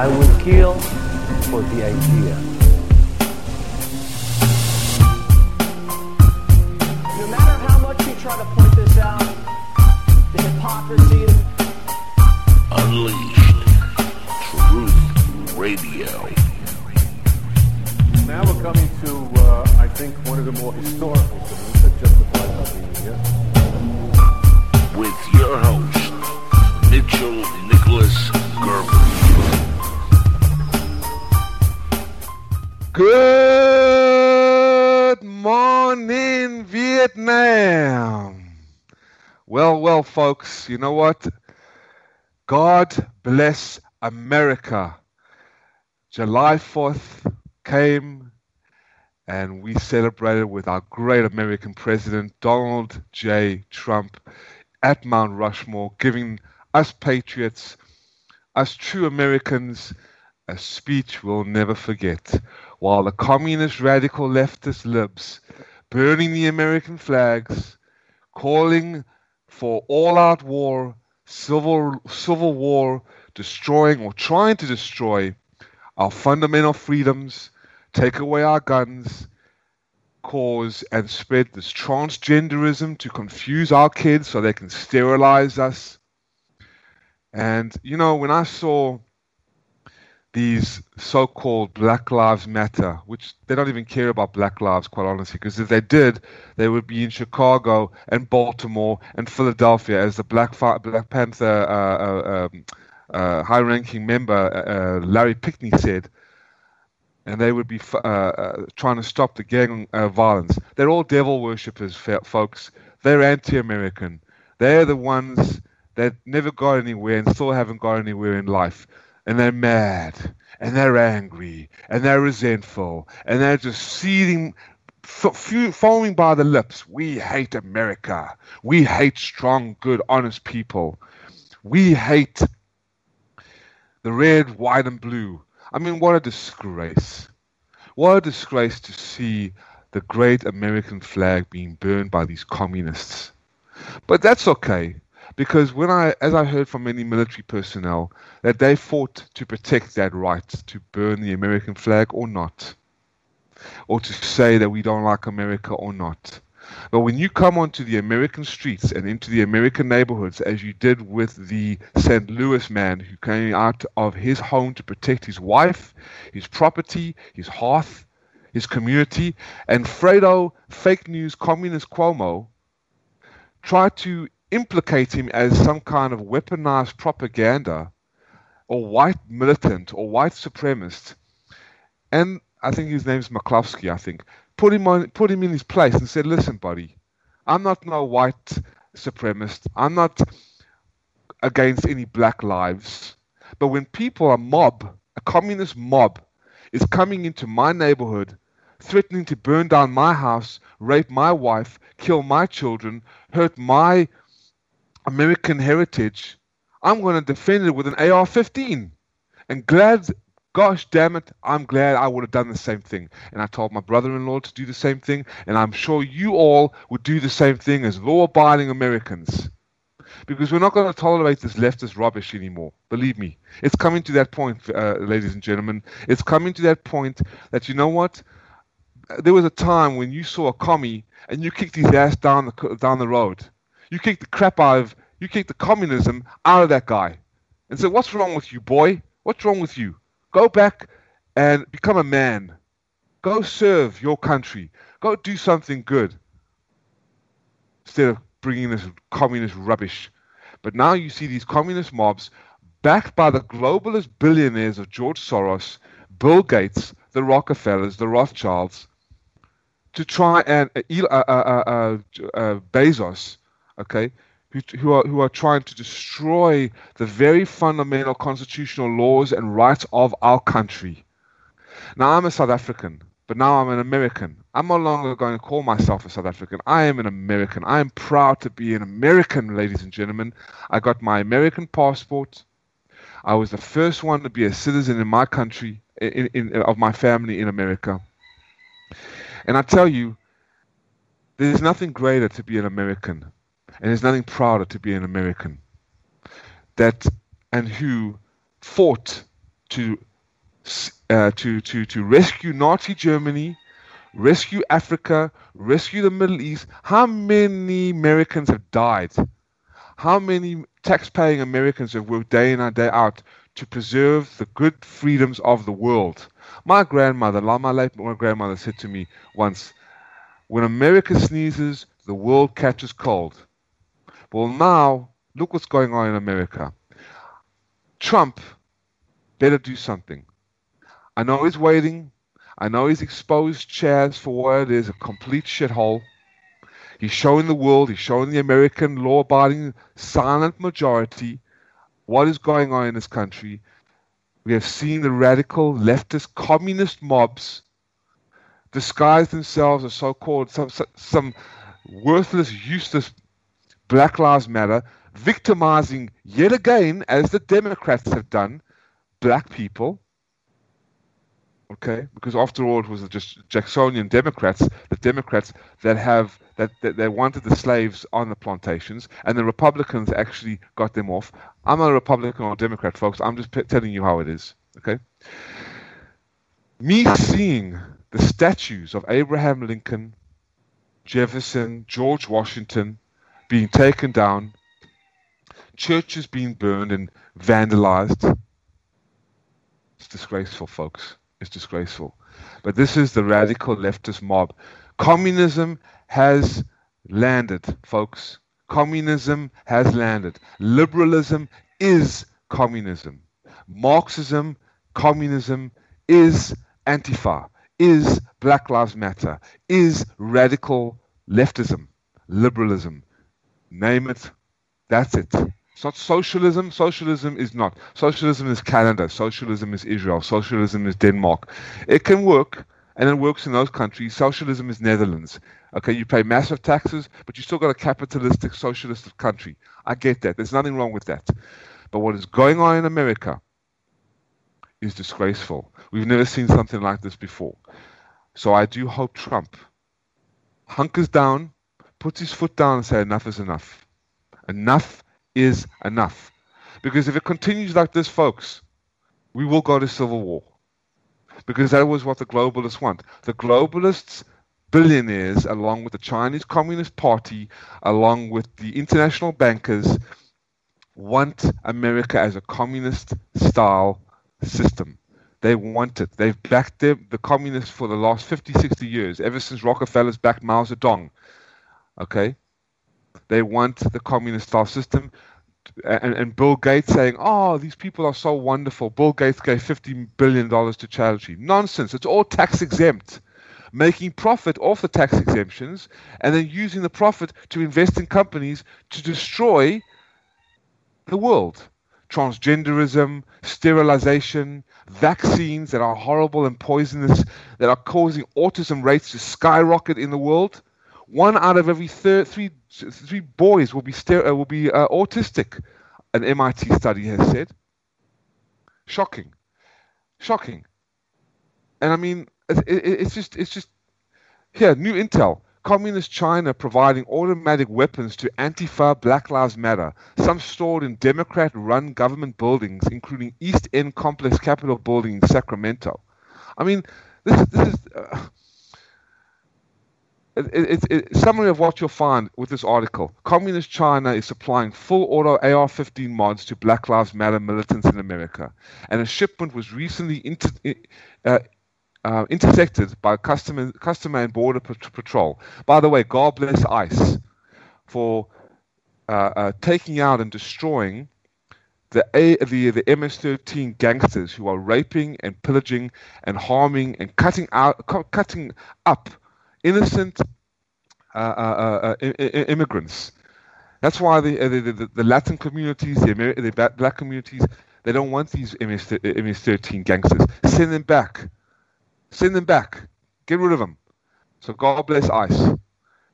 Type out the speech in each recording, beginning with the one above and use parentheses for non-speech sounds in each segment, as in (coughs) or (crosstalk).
I will kill for the idea. No matter how much you try to point this out, the hypocrisy, Unleashed. Truth Radio. Now we're coming to, uh, I think, one of the more historical things that justifies our being here. With your host, Mitchell Good morning, Vietnam. Well, well, folks, you know what? God bless America. July 4th came and we celebrated with our great American president, Donald J. Trump, at Mount Rushmore, giving us patriots, us true Americans, a speech we'll never forget. While the communist radical leftist libs burning the American flags, calling for all out war, civil, civil war, destroying or trying to destroy our fundamental freedoms, take away our guns, cause and spread this transgenderism to confuse our kids so they can sterilize us. And, you know, when I saw these so-called Black Lives Matter, which they don't even care about Black lives, quite honestly, because if they did, they would be in Chicago and Baltimore and Philadelphia, as the Black Fi- Black Panther uh, uh, um, uh, high-ranking member uh, Larry Pinkney said, and they would be uh, uh, trying to stop the gang uh, violence. They're all devil worshippers, folks. They're anti-American. They're the ones that never got anywhere and still haven't got anywhere in life and they're mad and they're angry and they're resentful and they're just seething foaming by the lips. We hate america. We hate strong good honest people. We hate the red white and blue. I mean what a disgrace. What a disgrace to see the great american flag being burned by these communists. But that's okay because when I, as I heard from many military personnel, that they fought to protect that right to burn the American flag or not, or to say that we don't like America or not. But when you come onto the American streets and into the American neighborhoods, as you did with the St. Louis man who came out of his home to protect his wife, his property, his hearth, his community, and Fredo, fake news communist Cuomo, tried to implicate him as some kind of weaponized propaganda or white militant or white supremacist. And I think his name's McCloskey, I think. Put him on put him in his place and said, Listen, buddy, I'm not no white supremacist. I'm not against any black lives. But when people, a mob, a communist mob, is coming into my neighborhood threatening to burn down my house, rape my wife, kill my children, hurt my American heritage, I'm going to defend it with an AR 15. And glad, gosh damn it, I'm glad I would have done the same thing. And I told my brother in law to do the same thing. And I'm sure you all would do the same thing as law abiding Americans. Because we're not going to tolerate this leftist rubbish anymore. Believe me. It's coming to that point, uh, ladies and gentlemen. It's coming to that point that, you know what? There was a time when you saw a commie and you kicked his ass down the, down the road. You kicked the crap out of, you kicked the communism out of that guy. And said, what's wrong with you, boy? What's wrong with you? Go back and become a man. Go serve your country. Go do something good. Instead of bringing this communist rubbish. But now you see these communist mobs backed by the globalist billionaires of George Soros, Bill Gates, the Rockefellers, the Rothschilds, to try and uh, uh, uh, uh, Bezos, okay, who, who are who are trying to destroy the very fundamental constitutional laws and rights of our country. Now I'm a South African, but now I'm an American. I'm no longer going to call myself a South African. I am an American. I am proud to be an American, ladies and gentlemen. I got my American passport. I was the first one to be a citizen in my country, in, in, of my family in America. And I tell you, there's nothing greater to be an American, and there's nothing prouder to be an American. That and who fought to uh, to to to rescue Nazi Germany, rescue Africa, rescue the Middle East. How many Americans have died? How many tax-paying Americans have worked day in and day out to preserve the good freedoms of the world? My grandmother, my late my grandmother, said to me once, "When America sneezes, the world catches cold." Well, now look what's going on in America. Trump better do something. I know he's waiting. I know he's exposed Chaz for what it is a complete shithole. He's showing the world, he's showing the American law abiding silent majority what is going on in this country. We have seen the radical leftist communist mobs disguise themselves as so called some, some, some worthless, useless Black Lives Matter, victimizing yet again, as the Democrats have done, black people. Okay, because after all, it was just Jacksonian Democrats, the Democrats that have that, that they wanted the slaves on the plantations, and the Republicans actually got them off. I'm not a Republican or a Democrat, folks. I'm just p- telling you how it is. Okay. Me seeing the statues of Abraham Lincoln, Jefferson, George Washington being taken down, churches being burned and vandalized. It's disgraceful, folks. It's disgraceful. But this is the radical leftist mob. Communism has landed, folks. Communism has landed. Liberalism is communism. Marxism, communism is Antifa, is Black Lives Matter, is radical leftism, liberalism. Name it. That's it. It's not socialism. Socialism is not. Socialism is Canada. Socialism is Israel. Socialism is Denmark. It can work, and it works in those countries. Socialism is Netherlands. Okay, you pay massive taxes, but you still got a capitalistic, socialist country. I get that. There's nothing wrong with that. But what is going on in America is disgraceful. We've never seen something like this before. So I do hope Trump hunkers down, puts his foot down, and say enough is enough. Enough is enough. Because if it continues like this, folks, we will go to civil war. Because that was what the globalists want. The globalists, billionaires, along with the Chinese Communist Party, along with the international bankers, want America as a communist style system. They want it. They've backed the, the communists for the last 50, 60 years, ever since Rockefeller's backed Mao Zedong. Okay? They want the communist style system. And, and Bill Gates saying, oh, these people are so wonderful. Bill Gates gave $50 billion to charity. Nonsense. It's all tax exempt. Making profit off the tax exemptions and then using the profit to invest in companies to destroy the world. Transgenderism, sterilization, vaccines that are horrible and poisonous, that are causing autism rates to skyrocket in the world. One out of every thir- three, three boys will be, uh, will be uh, autistic, an MIT study has said. Shocking. Shocking. And I mean, it, it, it's just, it's just, here, new intel. Communist China providing automatic weapons to Antifa Black Lives Matter, some stored in Democrat run government buildings, including East End Complex Capitol Building in Sacramento. I mean, this, this is. Uh, it, it, summary of what you'll find with this article. Communist China is supplying full auto AR-15 mods to Black Lives Matter militants in America, and a shipment was recently inter, uh, uh, intersected by customer, customer and border patrol. By the way, God bless ICE for uh, uh, taking out and destroying the, A, the the MS-13 gangsters who are raping and pillaging and harming and cutting out cu- cutting up innocent uh, uh, uh, I- immigrants. That's why the, the, the, the Latin communities, the, Amer- the black communities, they don't want these MS, MS-13 gangsters. Send them back. Send them back. Get rid of them. So God bless ICE.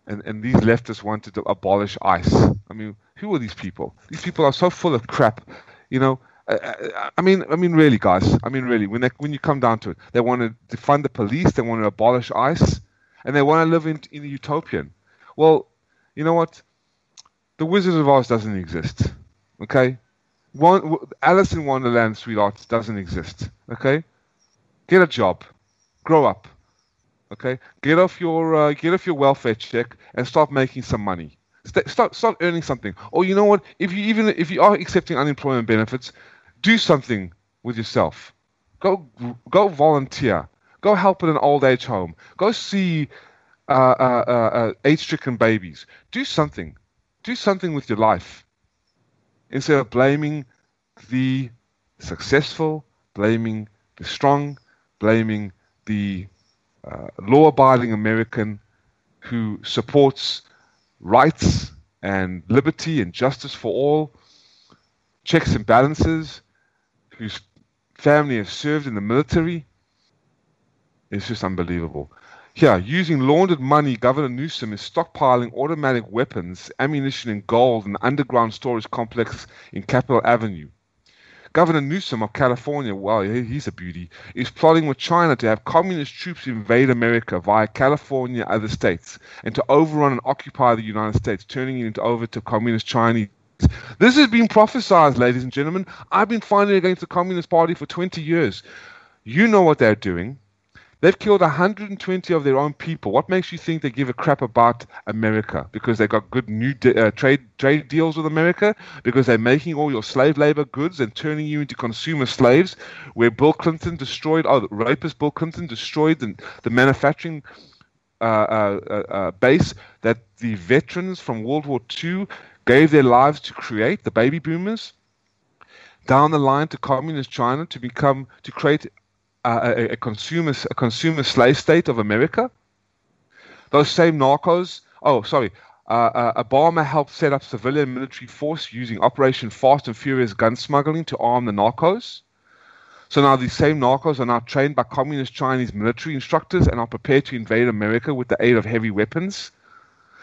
And, and these leftists wanted to abolish ICE. I mean, who are these people? These people are so full of crap. You know, I, I mean, I mean, really, guys. I mean, really. When they, when you come down to it, they want to defund the police. They want to abolish ICE, and they want to live in in a utopian. Well, you know what? The Wizard of Oz doesn't exist. Okay, One, Alice in Wonderland, sweetheart, doesn't exist. Okay, get a job, grow up. Okay, get off your uh, get off your welfare check and start making some money. St- start start earning something. Or you know what? If you even if you are accepting unemployment benefits, do something with yourself. Go go volunteer. Go help in an old age home. Go see uh, uh, uh, uh, age-stricken babies. Do something. Do something with your life instead of blaming the successful, blaming the strong, blaming the uh, law-abiding American who supports rights and liberty and justice for all, checks and balances, whose family has served in the military. It's just unbelievable. Here, using laundered money, Governor Newsom is stockpiling automatic weapons, ammunition, and gold in an underground storage complex in Capitol Avenue. Governor Newsom of California, well, he's a beauty, is plotting with China to have communist troops invade America via California and other states and to overrun and occupy the United States, turning it over to communist Chinese. This has been prophesied, ladies and gentlemen. I've been fighting against the Communist Party for 20 years. You know what they're doing. They've killed 120 of their own people. What makes you think they give a crap about America? Because they got good new de- uh, trade trade deals with America? Because they're making all your slave labor goods and turning you into consumer slaves? Where Bill Clinton destroyed, oh, the rapist Bill Clinton destroyed the, the manufacturing uh, uh, uh, uh, base that the veterans from World War II gave their lives to create, the baby boomers, down the line to communist China to become to create a, a, consumer a consumer slave state of America. Those same narcos. Oh, sorry. Uh, uh, Obama helped set up civilian military force using Operation Fast and Furious gun smuggling to arm the narcos. So now these same narcos are now trained by communist Chinese military instructors and are prepared to invade America with the aid of heavy weapons.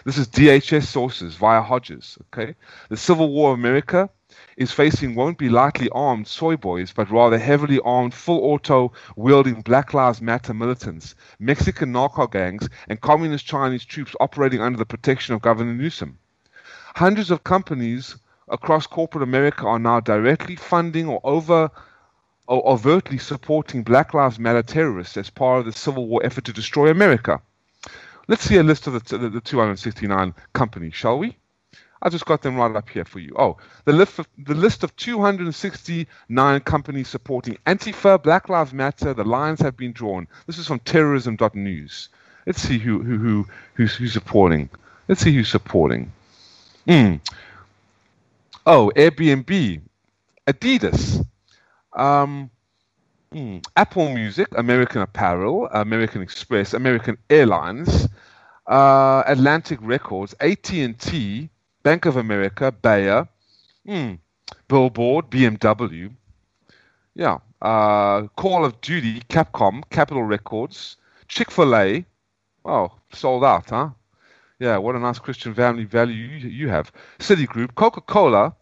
This is DHS sources via Hodges. Okay, the Civil War of America is facing won't be lightly armed soy boys, but rather heavily armed, full auto wielding Black Lives Matter militants, Mexican narco gangs, and communist Chinese troops operating under the protection of Governor Newsom. Hundreds of companies across corporate America are now directly funding or over or overtly supporting Black Lives Matter terrorists as part of the Civil War effort to destroy America. Let's see a list of the, the, the 269 companies, shall we? I just got them right up here for you. Oh, the list of, the list of 269 companies supporting Antifa, Black Lives Matter. The lines have been drawn. This is from terrorism.news. Let's see who who who who's, who's supporting. Let's see who's supporting. Hmm. Oh, Airbnb, Adidas, um, hmm, Apple Music, American Apparel, American Express, American Airlines, uh, Atlantic Records, AT&T, Bank of America, Bayer, hmm, Billboard, BMW, yeah, uh, Call of Duty, Capcom, Capitol Records, Chick-fil-A, oh, sold out, huh? Yeah, what a nice Christian family value you, you have. Citigroup, Coca-Cola,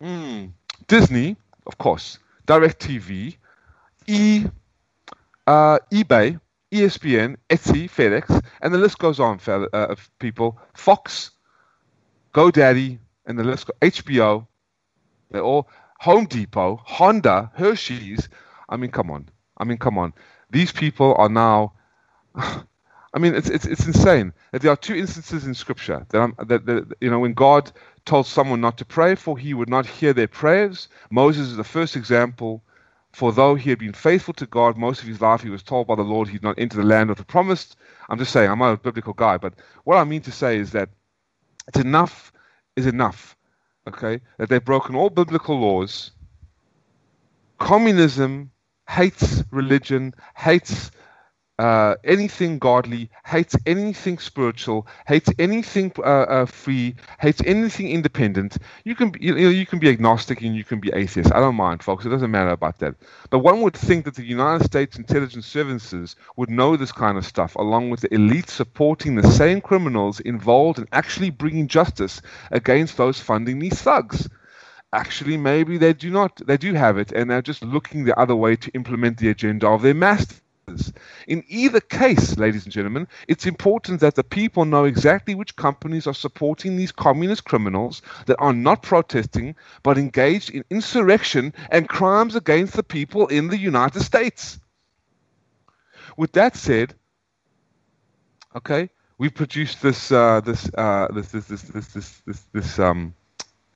hmm, Disney, of course, DirecTV, E, uh, eBay, ESPN, Etsy, FedEx, and the list goes on, fella, uh, people. Fox, GoDaddy, and the list go- HBO. They're all Home Depot, Honda, Hershey's. I mean, come on. I mean, come on. These people are now. (laughs) I mean, it's it's it's insane there are two instances in Scripture that, I'm, that, that you know when God told someone not to pray for, He would not hear their prayers. Moses is the first example. For though he had been faithful to God most of his life, he was told by the Lord he'd not enter the land of the promised. I'm just saying, I'm not a biblical guy, but what I mean to say is that it's enough is enough. Okay, that they've broken all biblical laws. Communism hates religion, hates uh, anything godly, hates anything spiritual, hates anything uh, uh, free, hates anything independent. You can you know you can be agnostic and you can be atheist. I don't mind, folks. It doesn't matter about that. But one would think that the United States intelligence services would know this kind of stuff, along with the elite supporting the same criminals involved in actually bringing justice against those funding these thugs actually maybe they do not they do have it and they're just looking the other way to implement the agenda of their masters In either case, ladies and gentlemen, it's important that the people know exactly which companies are supporting these communist criminals that are not protesting but engaged in insurrection and crimes against the people in the United States. With that said, okay, we produced this uh, this, uh, this this this this this this this um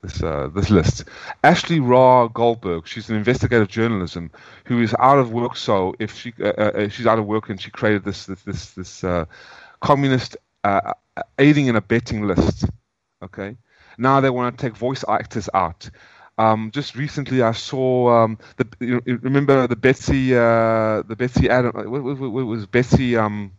this uh, this list. Ashley Rae Goldberg, she's an investigative journalism who is out of work. So if she uh, uh, she's out of work and she created this this this, this uh, communist uh, aiding and abetting list. Okay, now they want to take voice actors out. Um, just recently, I saw um, the you remember the Betsy uh, the Betsy Adam what, what, what was Betsy um,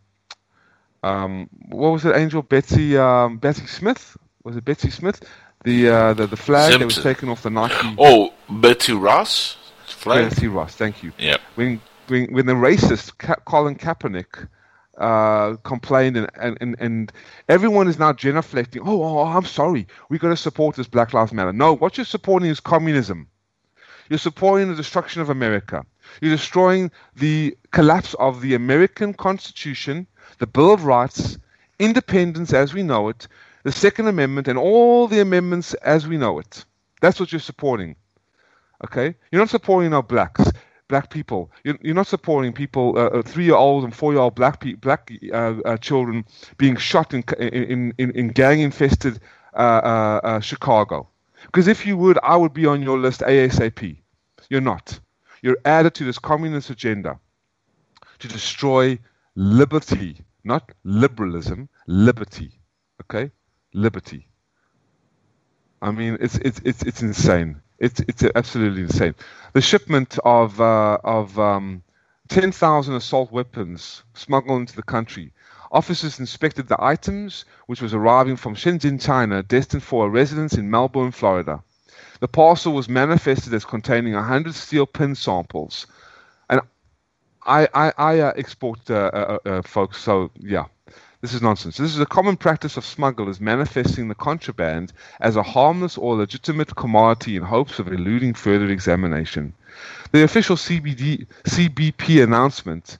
um, what was it Angel Betsy um, Betsy Smith was it Betsy Smith the uh, the, the flag that was taken off the Nike (gasps) Oh, Betsy Ross flag. Ross thank you Yeah. when when when the racist Ka- Colin Kaepernick uh, complained and, and, and, and everyone is now genuflecting. Oh, oh, I'm sorry. We got to support this Black Lives Matter. No, what you're supporting is communism. You're supporting the destruction of America. You're destroying the collapse of the American Constitution, the Bill of Rights, independence as we know it, the Second Amendment, and all the amendments as we know it. That's what you're supporting. Okay? You're not supporting our blacks, black people. You're, you're not supporting people, uh, uh, three-year-old and four-year-old black pe- black uh, uh, children being shot in in in, in gang-infested uh, uh, Chicago. Because if you would, I would be on your list ASAP. You're not. You're added to this communist agenda to destroy liberty, not liberalism, liberty. Okay? Liberty. I mean, it's it's it's it's insane. It's it's absolutely insane. The shipment of uh, of um, ten thousand assault weapons smuggled into the country. Officers inspected the items, which was arriving from Shenzhen, China, destined for a residence in Melbourne, Florida. The parcel was manifested as containing 100 steel pin samples. And I, I, I uh, export uh, uh, uh, folks, so yeah, this is nonsense. This is a common practice of smugglers manifesting the contraband as a harmless or legitimate commodity in hopes of eluding further examination. The official CBD, CBP announcement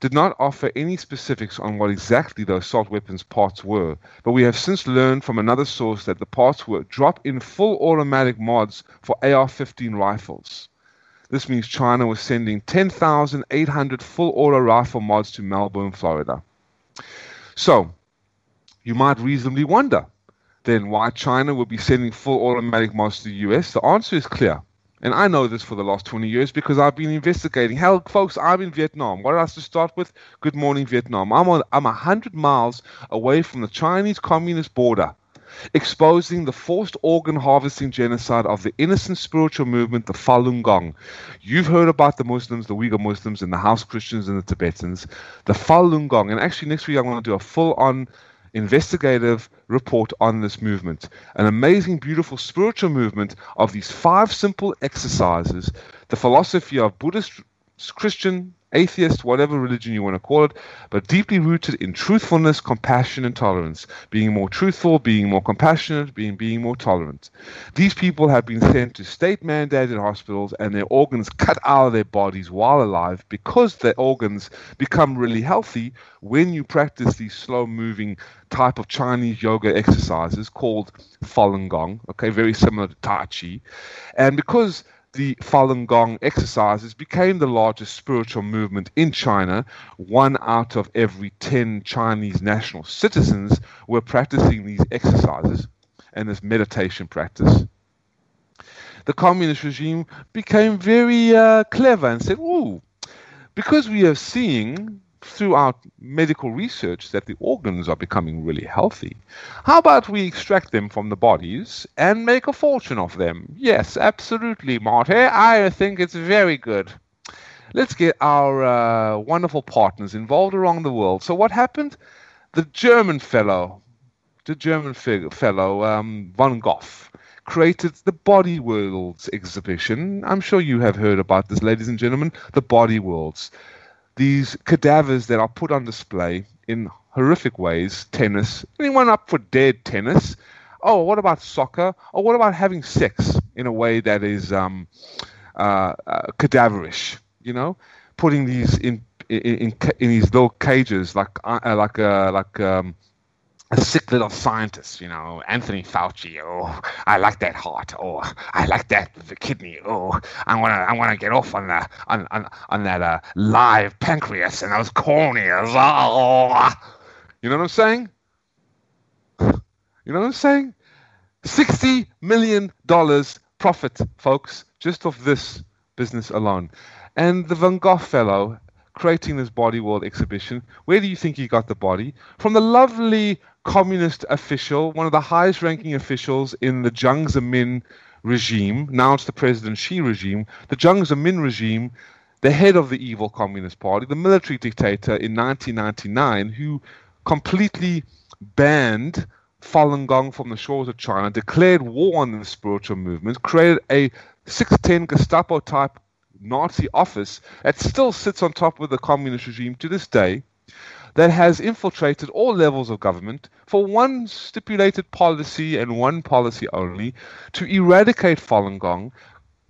did not offer any specifics on what exactly the assault weapons parts were, but we have since learned from another source that the parts were drop in full automatic mods for AR 15 rifles. This means China was sending 10,800 full auto rifle mods to Melbourne, Florida. So, you might reasonably wonder then why China would be sending full automatic mods to the US. The answer is clear. And I know this for the last 20 years because I've been investigating. Hell, folks, I'm in Vietnam. What else to start with? Good morning, Vietnam. I'm on, I'm 100 miles away from the Chinese Communist border, exposing the forced organ harvesting genocide of the innocent spiritual movement, the Falun Gong. You've heard about the Muslims, the Uyghur Muslims, and the House Christians and the Tibetans. The Falun Gong. And actually, next week I'm going to do a full on investigative report on this movement. An amazing, beautiful spiritual movement of these five simple exercises, the philosophy of Buddhist, Christian, atheist, whatever religion you want to call it, but deeply rooted in truthfulness, compassion, and tolerance. Being more truthful, being more compassionate, being being more tolerant. These people have been sent to state-mandated hospitals and their organs cut out of their bodies while alive because their organs become really healthy when you practice these slow-moving type of Chinese yoga exercises called Falun Gong. Okay, very similar to Tai Chi, and because the Falun Gong exercises became the largest spiritual movement in China. One out of every 10 Chinese national citizens were practicing these exercises and this meditation practice. The communist regime became very uh, clever and said, Ooh, because we are seeing throughout medical research that the organs are becoming really healthy. How about we extract them from the bodies and make a fortune of them? Yes, absolutely, Marty. I think it's very good. Let's get our uh, wonderful partners involved around the world. So, what happened? The German fellow, the German fellow, um, Van Gogh, created the Body Worlds exhibition. I'm sure you have heard about this, ladies and gentlemen. The Body Worlds these cadavers that are put on display in horrific ways tennis. Anyone up for dead tennis? Oh what about soccer? Or what about having sex in a way that is um, uh, uh, cadaverish you know? Putting these in in in, in these little cages, like uh, like uh, like um, a sick little scientist, you know, Anthony Fauci. Oh, I like that heart. Oh, I like that the kidney. Oh, I wanna I wanna get off on the on on, on that uh, live pancreas and those corneas. Oh, you know what I'm saying? You know what I'm saying? $60 million profit, folks, just off this business alone. And the Van Gogh fellow creating this body world exhibition, where do you think he got the body? From the lovely communist official, one of the highest ranking officials in the Jiang Zemin regime. Now it's the President Xi regime. The Jiang Zemin regime, the head of the evil Communist Party, the military dictator in 1999, who completely banned Falun Gong from the shores of China, declared war on the spiritual movement, created a 610 Gestapo type Nazi office that still sits on top of the communist regime to this day, that has infiltrated all levels of government for one stipulated policy and one policy only to eradicate Falun Gong,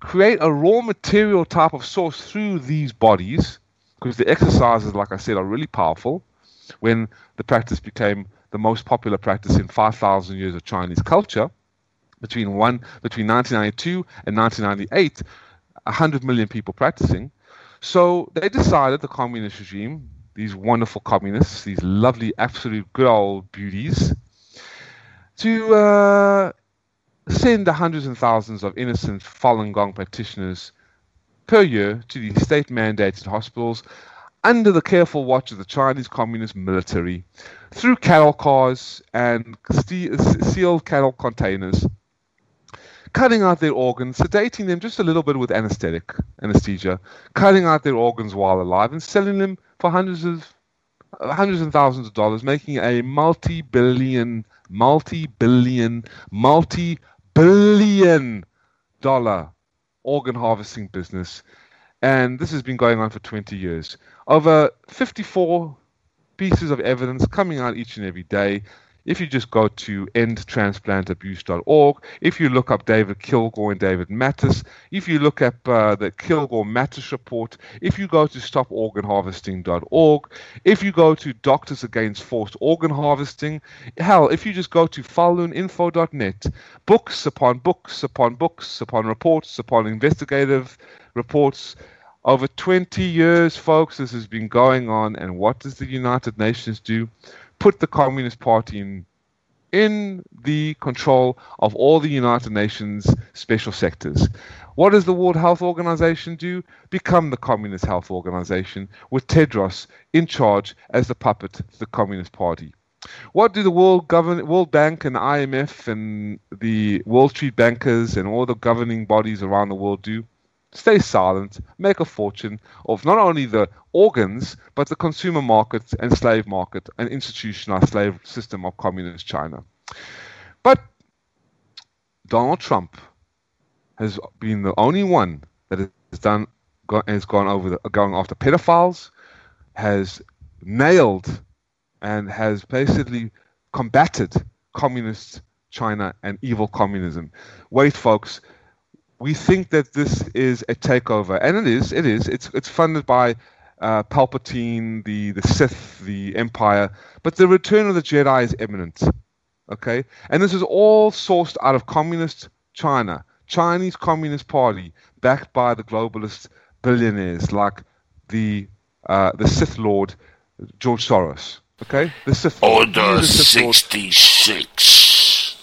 create a raw material type of source through these bodies, because the exercises, like I said, are really powerful. When the practice became the most popular practice in 5,000 years of Chinese culture, between one between 1992 and 1998, 100 million people practicing. So they decided, the communist regime, these wonderful communists, these lovely, absolute good old beauties, to uh, send the hundreds and thousands of innocent Falun Gong practitioners per year to the state mandated hospitals under the careful watch of the Chinese Communist military through cattle cars and sealed cattle containers, cutting out their organs, sedating them just a little bit with anesthetic anesthesia, cutting out their organs while alive, and selling them for hundreds of hundreds and thousands of dollars, making a multi-billion, multi-billion, multi-billion dollar organ harvesting business. And this has been going on for 20 years. Over 54 pieces of evidence coming out each and every day. If you just go to endtransplantabuse.org, if you look up David Kilgour and David Matas, if you look up uh, the Kilgour Matas report, if you go to stoporganharvesting.org, if you go to Doctors Against Forced Organ Harvesting, hell, if you just go to faluninfo.net, books upon books upon books upon reports upon investigative reports over 20 years, folks, this has been going on. And what does the United Nations do? Put the Communist Party in, in the control of all the United Nations special sectors. What does the World Health Organization do? Become the Communist Health Organization with Tedros in charge as the puppet to the Communist Party. What do the World, Govern- World Bank and IMF and the Wall Street bankers and all the governing bodies around the world do? Stay silent, make a fortune of not only the organs, but the consumer market and slave market and institutionalized slave system of communist China. But Donald Trump has been the only one that has done has gone over the, going after pedophiles, has nailed and has basically combated communist China and evil communism. Wait, folks, we think that this is a takeover, and it is. It is. It's it's funded by uh, Palpatine, the the Sith, the Empire, but the return of the Jedi is imminent. Okay, and this is all sourced out of communist China, Chinese Communist Party, backed by the globalist billionaires like the uh, the Sith Lord George Soros. Okay, the Sith Lord. Order the Sith 66.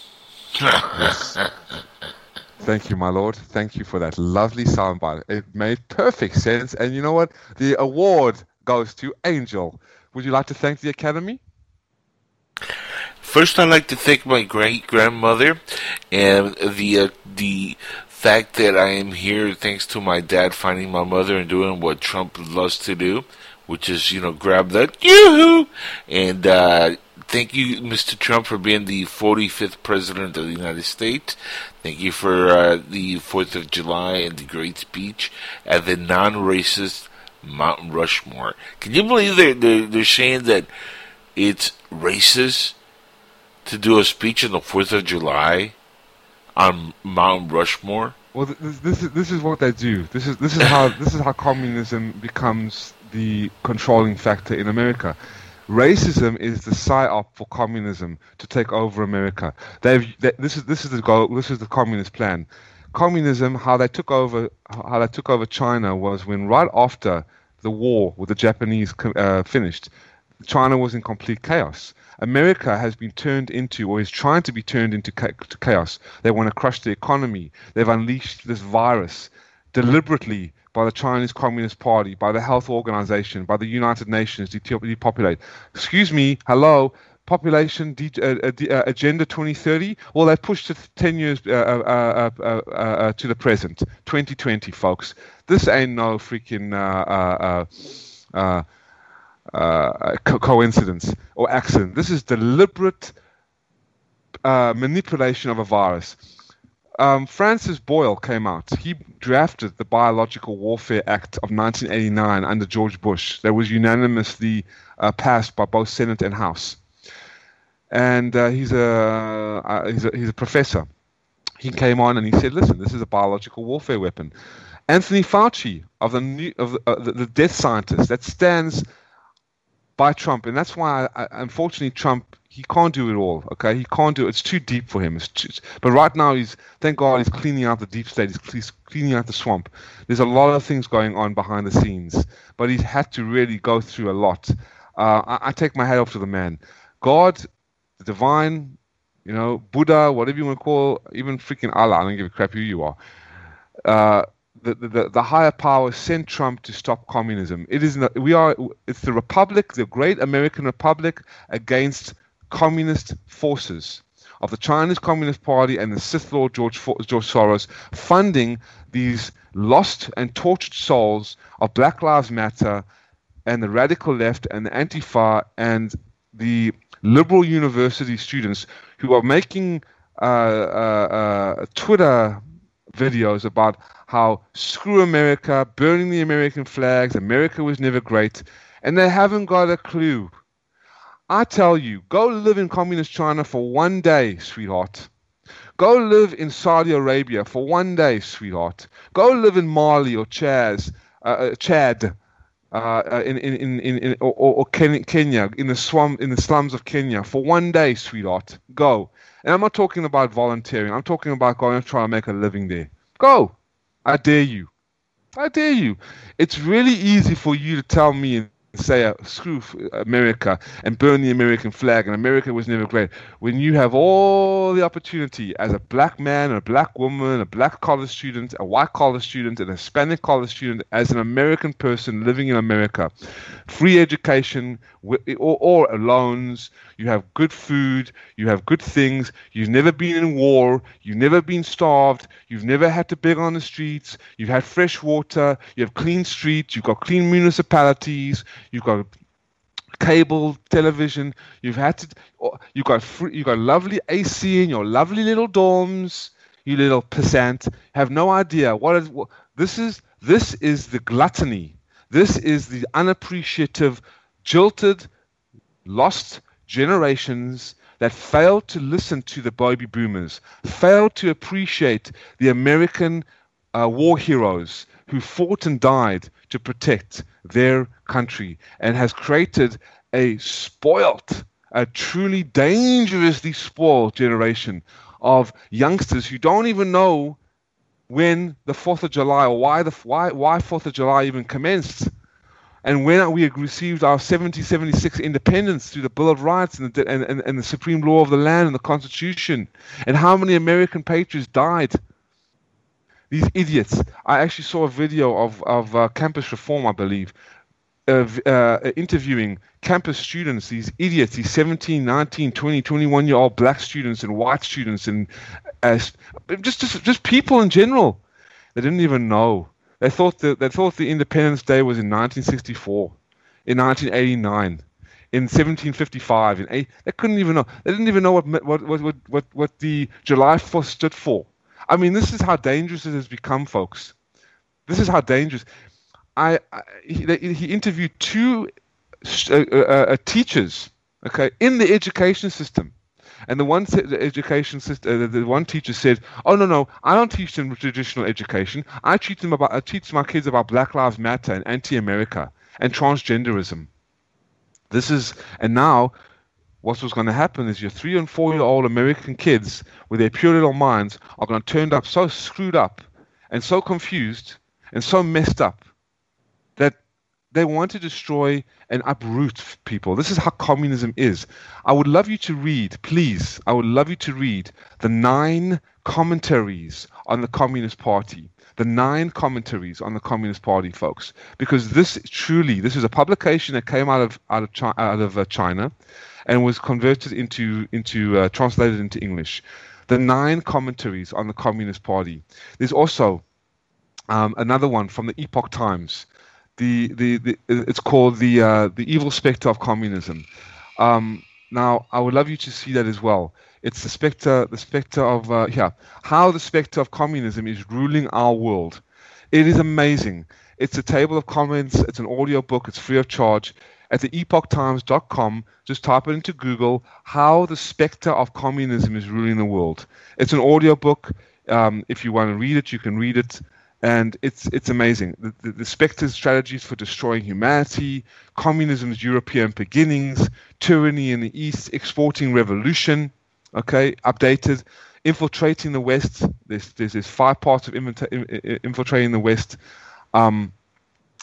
(laughs) Thank you, my lord. Thank you for that lovely soundbite. It made perfect sense. And you know what? The award goes to Angel. Would you like to thank the Academy? First, I'd like to thank my great grandmother and the uh, the fact that I am here thanks to my dad finding my mother and doing what Trump loves to do, which is you know grab that yoo and uh, thank you, Mr. Trump, for being the 45th president of the United States. Thank you for uh, the Fourth of July and the great speech at the non-racist Mount Rushmore. Can you believe they're they're, they're saying that it's racist? to do a speech on the Fourth of July on Mount Rushmore. Well, this, this is this is what they do. This is this is how this is how communism becomes the controlling factor in America. Racism is the psyop for communism to take over America. They've they, this is this is the goal. This is the communist plan. Communism, how they took over, how they took over China was when right after the war with the Japanese uh, finished, China was in complete chaos. America has been turned into, or is trying to be turned into chaos. They want to crush the economy. They've unleashed this virus deliberately by the Chinese Communist Party, by the Health Organization, by the United Nations depopulate. Excuse me, hello, population de- uh, uh, uh, agenda 2030 well they pushed it 10 years uh, uh, uh, to the present 2020 folks this ain't no freaking co- coincidence or accident this is deliberate manipulation of a virus um, Francis Boyle came out. He drafted the Biological Warfare Act of 1989 under George Bush that was unanimously uh, passed by both Senate and House. And uh, he's, a, uh, he's, a, he's a professor. He came on and he said, listen, this is a biological warfare weapon. Anthony Fauci, of the, new, of the, uh, the, death scientist that stands by Trump, and that's why, I, unfortunately, Trump he can't do it all. Okay, he can't do it. It's too deep for him. Too, but right now, he's thank God he's cleaning out the deep state. He's, he's, cleaning out the swamp. There's a lot of things going on behind the scenes, but he's had to really go through a lot. Uh, I, I, take my hat off to the man. God, the divine, you know, Buddha, whatever you want to call, even freaking Allah. I don't give a crap who you are. Uh, the, the, the higher power sent Trump to stop communism. It is we are it's the republic, the great American republic against communist forces of the Chinese Communist Party and the Sith Lord George, George Soros funding these lost and tortured souls of Black Lives Matter and the radical left and the Antifa and the liberal university students who are making uh, uh, uh, Twitter videos about how screw America, burning the American flags, America was never great, and they haven't got a clue I tell you, go live in communist China for one day, sweetheart. Go live in Saudi Arabia for one day, sweetheart. Go live in Mali or Chaz, uh, uh Chad, uh, uh, in, in, in, in, or, or Kenya, in the, slum, in the slums of Kenya for one day, sweetheart. Go. And I'm not talking about volunteering. I'm talking about going and trying to make a living there. Go. I dare you. I dare you. It's really easy for you to tell me say uh, screw America and burn the American flag and America was never great. When you have all the opportunity as a black man, a black woman, a black college student, a white college student, an Hispanic college student, as an American person living in America, free education or, or loans, you have good food, you have good things, you've never been in war, you've never been starved, you've never had to beg on the streets, you've had fresh water, you have clean streets, you've got clean municipalities, you've got cable television, you've had to, you've got free, you've got lovely AC in your lovely little dorms, you little pissant, have no idea what is what, this is. This is the gluttony. This is the unappreciative, jilted, lost generations that failed to listen to the baby boomers, failed to appreciate the American uh, war heroes who fought and died to protect their country, and has created a spoilt, a truly dangerously spoiled generation of youngsters who don't even know when the Fourth of July or why the why why Fourth of July even commenced and when we received our 1776 independence through the Bill of Rights and the, and, and, and the supreme law of the land and the Constitution, and how many American patriots died. These idiots. I actually saw a video of, of uh, campus reform, I believe, of uh, interviewing campus students, these idiots, these 17, 19, 20, 21 year old black students and white students, and uh, just, just, just people in general. They didn't even know they thought that they thought the Independence Day was in 1964, in 1989, in 1755. In eight, they couldn't even know. They didn't even know what what what what what the July 4th stood for. I mean, this is how dangerous it has become, folks. This is how dangerous. I, I he, he, interviewed two uh, uh, uh, teachers, okay, in the education system and the one the education system, uh, the one teacher said, "Oh no, no, I don't teach them traditional education. I teach them about I teach my kids about Black Lives Matter and anti-America." and transgenderism. This is, and now what was going to happen is your three and four year old American kids with their pure little minds are going to turn up so screwed up and so confused and so messed up that they want to destroy and uproot people. This is how communism is. I would love you to read, please, I would love you to read the nine commentaries on the Communist Party. The nine commentaries on the Communist Party, folks, because this truly, this is a publication that came out of out of China, out of uh, China and was converted into into uh, translated into English. The nine commentaries on the Communist Party. There's also um, another one from the Epoch Times. The, the, the it's called the uh, the evil specter of communism. Um, now, I would love you to see that as well. It's the specter, the specter of uh, yeah, how the specter of communism is ruling our world. It is amazing. It's a table of comments. It's an audio book. It's free of charge. At the epochtimes.com, just type it into Google. How the specter of communism is ruling the world. It's an audio book. Um, if you want to read it, you can read it and it's it's amazing. The, the, the Spectre's strategies for destroying humanity, communism's European beginnings, tyranny in the East, exporting revolution, okay, updated, infiltrating the West. There's there's, there's five parts of infiltrating the West, um,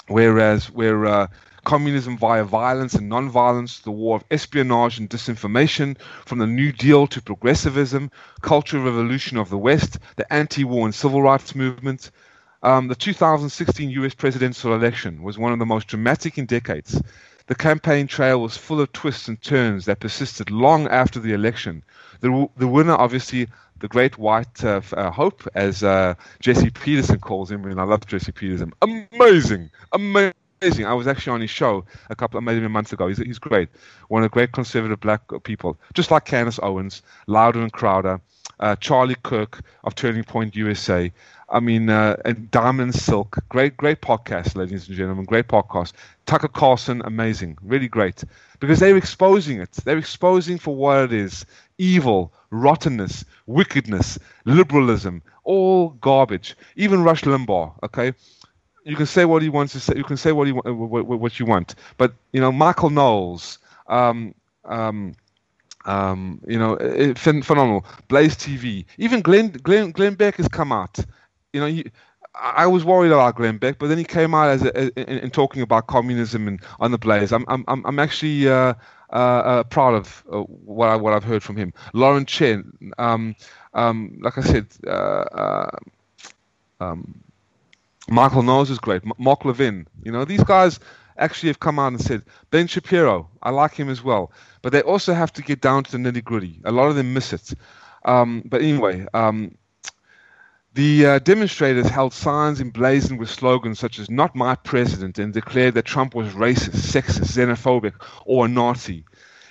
whereas where uh, communism via violence and non-violence, the war of espionage and disinformation, from the New Deal to progressivism, cultural revolution of the West, the anti-war and civil rights movement. Um, the 2016 US presidential election was one of the most dramatic in decades. The campaign trail was full of twists and turns that persisted long after the election. The, the winner, obviously, the great white uh, uh, hope, as uh, Jesse Peterson calls him, and I love Jesse Peterson. Amazing, amazing. I was actually on his show a couple, maybe a month ago. He's, he's great. One of the great conservative black people, just like Candace Owens, Louder and Crowder, uh, Charlie Kirk of Turning Point USA. I mean, uh, and Diamond Silk, great, great podcast, ladies and gentlemen, great podcast. Tucker Carlson, amazing, really great, because they're exposing it. They're exposing for what it is: evil, rottenness, wickedness, liberalism, all garbage. Even Rush Limbaugh, okay. You can say what he wants to say. You can say what he what, what you want, but you know Michael Knowles, um, um, um, you know, it, phenomenal. Blaze TV, even Glenn Glenn Glenn Beck has come out you know, I was worried about Glenn Beck, but then he came out as a, a, in, in, talking about communism and on the blaze. I'm I'm I'm actually uh, uh, uh, proud of uh, what I what I've heard from him. Lauren Chen, um, um, like I said, uh, uh, um, Michael Knowles is great. M- Mark Levin, you know, these guys actually have come out and said Ben Shapiro, I like him as well, but they also have to get down to the nitty gritty. A lot of them miss it. Um, but anyway. Um, the uh, demonstrators held signs emblazoned with slogans such as Not My President and declared that Trump was racist, sexist, xenophobic, or a Nazi.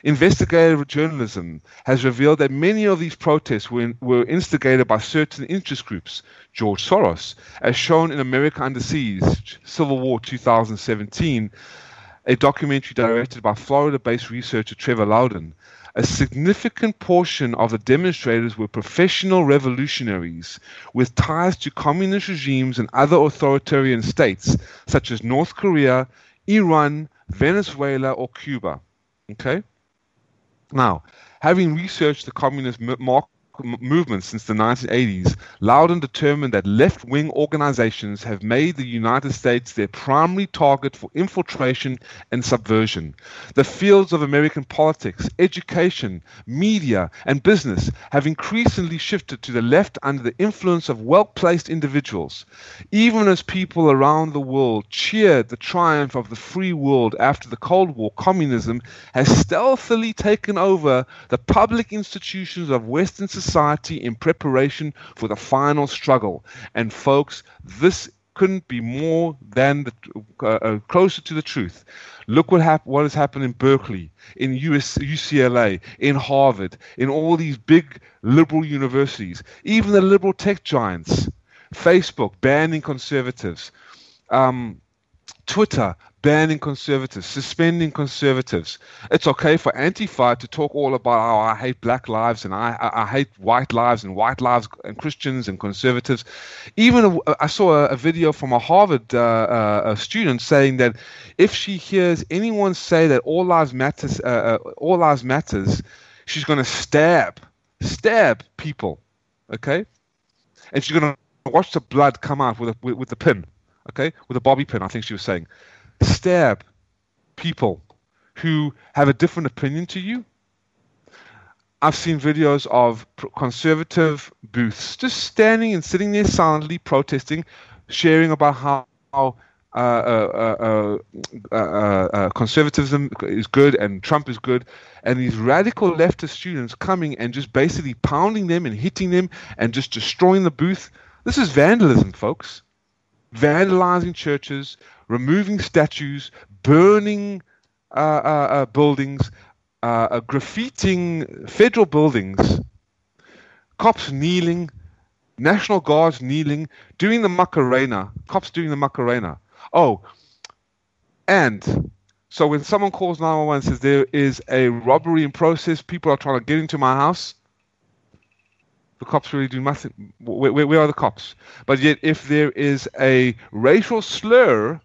Investigative journalism has revealed that many of these protests were, were instigated by certain interest groups, George Soros, as shown in America Under Siege, Civil War 2017, a documentary directed by Florida based researcher Trevor Loudon a significant portion of the demonstrators were professional revolutionaries with ties to communist regimes and other authoritarian states such as North Korea, Iran, Venezuela, or Cuba. Okay? Now, having researched the communist market movement since the 1980s, Loudon determined that left wing organizations have made the United States their primary target for infiltration and subversion. The fields of American politics, education, media, and business have increasingly shifted to the left under the influence of well placed individuals. Even as people around the world cheered the triumph of the free world after the Cold War, communism has stealthily taken over the public institutions of Western society society in preparation for the final struggle. And folks, this couldn't be more than the, uh, uh, closer to the truth. Look what hap- what has happened in Berkeley, in US- UCLA, in Harvard, in all these big liberal universities, even the liberal tech giants, Facebook banning conservatives, um, Twitter banning conservatives, suspending conservatives. It's okay for Antifa to talk all about how I hate black lives and I, I, I hate white lives and white lives and Christians and conservatives. Even I saw a, a video from a Harvard uh, uh, student saying that if she hears anyone say that all lives matters, uh, uh, all lives matters, she's going to stab, stab people. Okay, and she's going to watch the blood come out with a, with, with the pin. Okay, with a bobby pin, I think she was saying stab people who have a different opinion to you. I've seen videos of conservative booths just standing and sitting there silently protesting, sharing about how, how uh, uh, uh, conservatism is good and Trump is good, and these radical leftist students coming and just basically pounding them and hitting them and just destroying the booth. This is vandalism, folks. Vandalizing churches, removing statues, burning uh, uh, uh buildings, uh, uh, graffitiing federal buildings, cops kneeling, National Guards kneeling, doing the Macarena, cops doing the Macarena. Oh, and so when someone calls 911 and says there is a robbery in process, people are trying to get into my house, the cops really do nothing. Where, where, where, are the cops? But yet, if there is a racial slur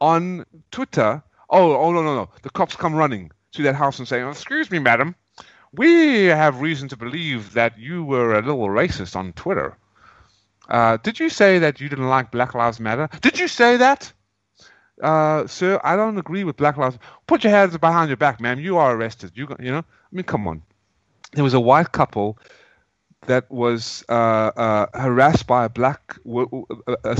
on Twitter, oh, oh no, no, no, the cops come running to that house and say, "Excuse me, madam, we have reason to believe that you were a little racist on Twitter. Uh, did you say that you didn't like Black Lives Matter? Did you say that?" Uh, sir, I don't agree with Black Lives. Put your hands behind your back, ma'am. You are arrested. You, you know. I mean, come on. There was a white couple that was uh, uh, harassed by a black a,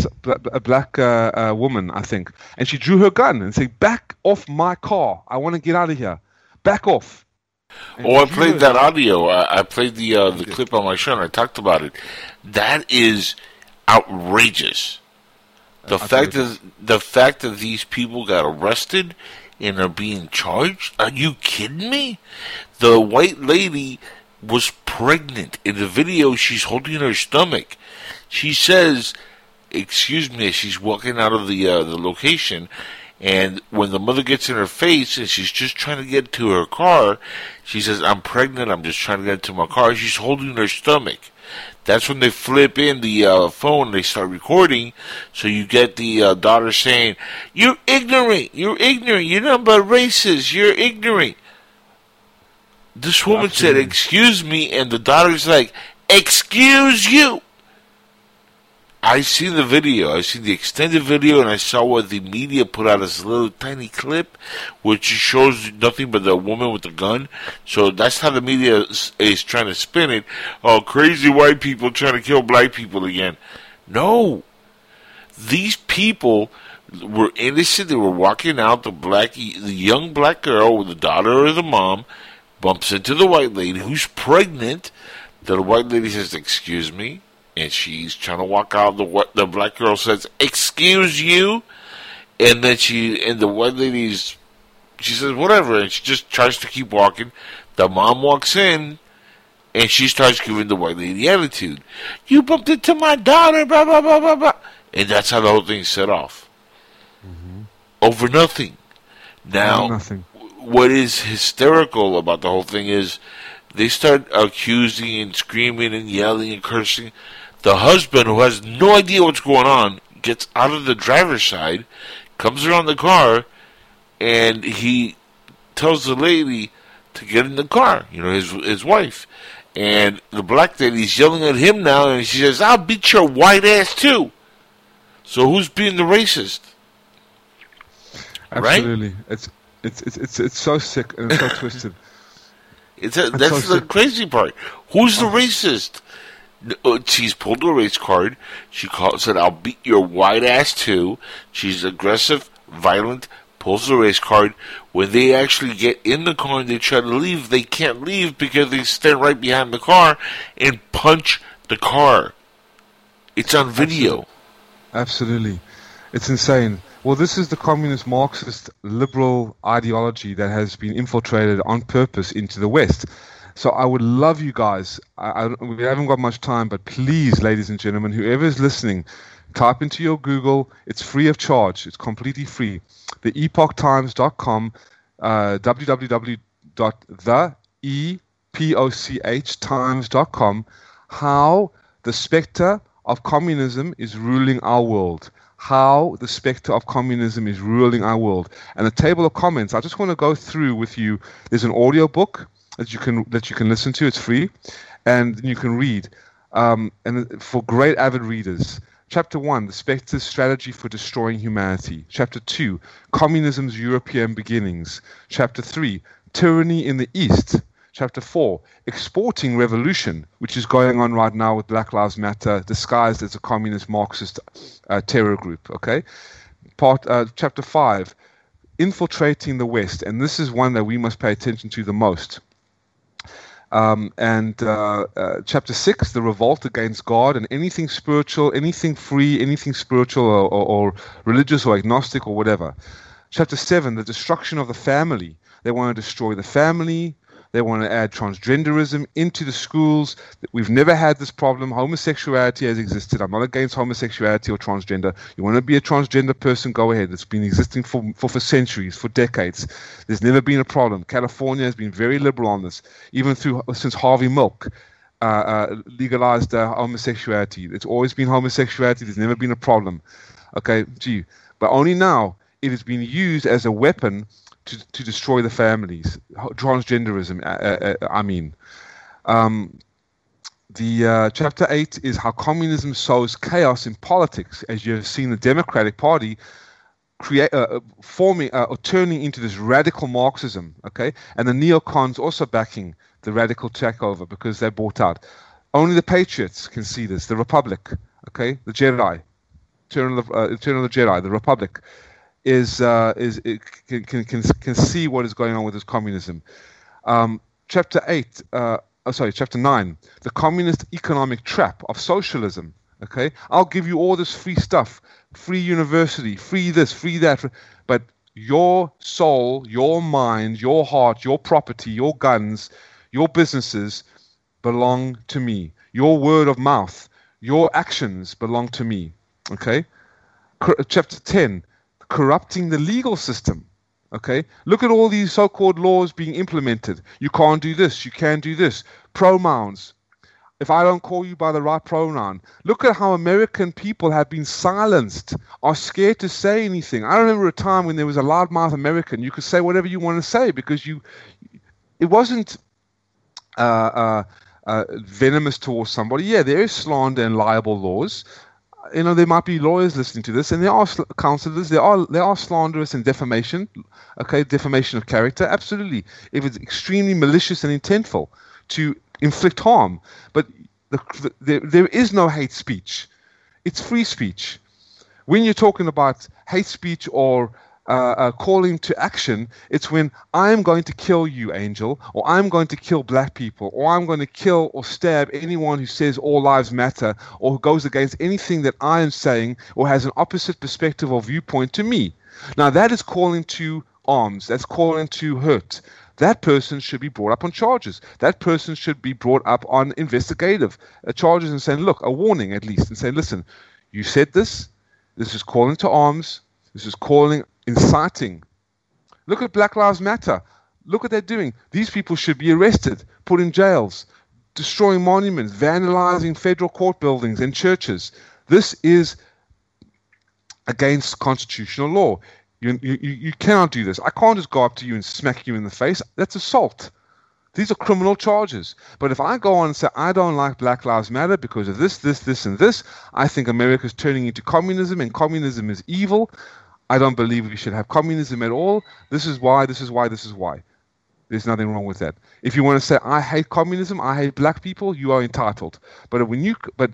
a black uh, uh, woman, I think, and she drew her gun and said, "Back off my car! I want to get out of here. Back off." And oh, I played that audio. I, I played the uh, the clip on my show, and I talked about it. That is outrageous. The I fact that the fact that these people got arrested and are being charged. Are you kidding me? The white lady was pregnant. In the video, she's holding her stomach. She says, "Excuse me," she's walking out of the uh, the location, and when the mother gets in her face and she's just trying to get to her car, she says, "I'm pregnant. I'm just trying to get to my car." She's holding her stomach. That's when they flip in the uh, phone. They start recording, so you get the uh, daughter saying, "You're ignorant. You're ignorant. You're not but racist. You're ignorant." This woman Absolutely. said, "Excuse me," and the daughter's like, "Excuse you." I see the video. I see the extended video, and I saw what the media put out as a little tiny clip, which shows nothing but the woman with the gun. So that's how the media is, is trying to spin it. Oh, crazy white people trying to kill black people again. No, these people were innocent. They were walking out. The black, the young black girl with the daughter or the mom bumps into the white lady who's pregnant. The white lady says, "Excuse me," and she's trying to walk out. The what the black girl says, "Excuse you," and then she and the white lady's she says whatever, and she just tries to keep walking. The mom walks in, and she starts giving the white lady attitude. You bumped into my daughter, blah blah blah blah blah, and that's how the whole thing set off. Mm-hmm. Over nothing. Now, Over nothing what is hysterical about the whole thing is they start accusing and screaming and yelling and cursing. The husband, who has no idea what's going on, gets out of the driver's side, comes around the car, and he tells the lady to get in the car. You know, his his wife. And the black lady's yelling at him now, and she says, "I'll beat your white ass too." So who's being the racist? Absolutely, right? it's it's it's it's, it's so sick and it's so (laughs) twisted. It's a, that's so the sick. crazy part. Who's the oh. racist? Uh, she's pulled a race card. She called, said, "I'll beat your white ass too." She's aggressive, violent. Pulls the race card. When they actually get in the car and they try to leave, they can't leave because they stand right behind the car and punch the car. It's on video. Absolutely, it's insane. Well, this is the communist Marxist liberal ideology that has been infiltrated on purpose into the West. So I would love you guys. I, I, we haven't got much time, but please, ladies and gentlemen, whoever is listening, Type into your Google. It's free of charge. It's completely free. The epochtimes.com, uh, www.theepochtimes.com, how the specter of communism is ruling our world. How the specter of communism is ruling our world. And a table of comments, I just want to go through with you. There's an audio book that you can that you can listen to. It's free, and you can read. Um, and for great avid readers, Chapter 1 The Spectre's Strategy for Destroying Humanity. Chapter 2 Communism's European Beginnings. Chapter 3 Tyranny in the East. Chapter 4 Exporting Revolution, which is going on right now with Black Lives Matter, disguised as a communist Marxist uh, terror group. Okay? Part, uh, chapter 5 Infiltrating the West. And this is one that we must pay attention to the most. Um, and uh, uh, chapter 6, the revolt against God and anything spiritual, anything free, anything spiritual or, or, or, religious or agnostic or whatever. Chapter 7, the destruction of the family. They want to destroy the family, they want to add transgenderism into the schools. We've never had this problem. Homosexuality has existed. I'm not against homosexuality or transgender. You want to be a transgender person, go ahead. It's been existing for, for, for centuries, for decades. There's never been a problem. California has been very liberal on this, even through since Harvey Milk. Uh, uh, legalized uh, homosexuality. It's always been homosexuality. There's never been a problem. Okay, gee, but only now it has been used as a weapon to, destroy the families. Transgenderism, uh, uh, uh, I mean. Um, the uh, chapter eight is how communism sows chaos in politics, as you have seen the Democratic Party create uh, uh forming or turning into this radical Marxism. Okay, and the neocons also backing the radical takeover because they're bought out. Only the patriots can see this. The Republic, okay, the Jedi, Turn of of the Jedi, the Republic is uh, is can, can can see what is going on with this communism. Um, chapter eight, uh, oh, sorry, chapter nine, the communist economic trap of socialism. Okay, I'll give you all this free stuff, free university, free this, free that, but your soul, your mind, your heart, your property, your guns, your businesses belong to me. Your word of mouth, your actions belong to me. Okay? Chapter 10 corrupting the legal system. Okay, look at all these so-called laws being implemented. You can't do this. You can do this. Pronouns. If I don't call you by the right pronoun, look at how American people have been silenced, are scared to say anything. I remember a time when there was a loudmouth American. You could say whatever you want to say because you, it wasn't uh, uh, uh, venomous towards somebody. Yeah, there is slander and libel laws, you know, there might be lawyers listening to this, and there are counselors. There are there are slanderous and defamation. Okay, defamation of character, absolutely. If it's extremely malicious and intentful to inflict harm, but the, the, there, there is no hate speech. It's free speech. When you're talking about hate speech or uh, uh, calling to action. It's when I'm going to kill you, angel, or I'm going to kill black people, or I'm going to kill or stab anyone who says all lives matter, or who goes against anything that I am saying, or has an opposite perspective or viewpoint to me. Now, that is calling to arms. That's calling to hurt. That person should be brought up on charges. That person should be brought up on investigative uh, charges and saying, look, a warning at least, and say, listen, you said this. This is calling to arms. This is calling inciting. Look at Black Lives Matter. Look what they're doing. These people should be arrested, put in jails, destroying monuments, vandalizing federal court buildings and churches. This is against constitutional law. You, you, you cannot do this. I can't just go up to you and smack you in the face. That's assault. These are criminal charges. But if I go on and say, I don't like Black Lives Matter because of this, this, this, and this, I think America is turning into communism and communism is evil, I don't believe we should have communism at all. This is why, this is why, this is why. There's nothing wrong with that. If you want to say I hate communism, I hate black people, you are entitled. But when you but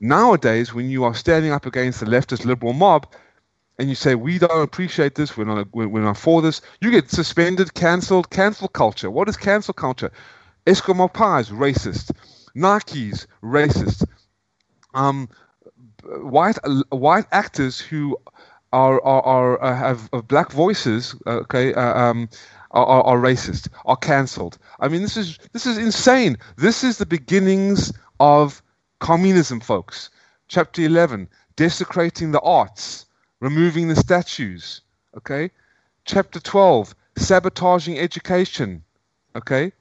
nowadays when you are standing up against the leftist liberal mob and you say we don't appreciate this, we're not we're not for this, you get suspended, cancelled, cancel culture. What is cancel culture? Eskimo pies, racist. Nikes, racist. Um, white white actors who are are, are uh, have uh, black voices. Uh, okay. Uh, um, are, are, racist, are cancelled. I mean, this is this is insane. This is the beginnings of communism, folks. Chapter 11, desecrating the arts, removing the statues. Okay. Chapter 12, sabotaging education. Okay.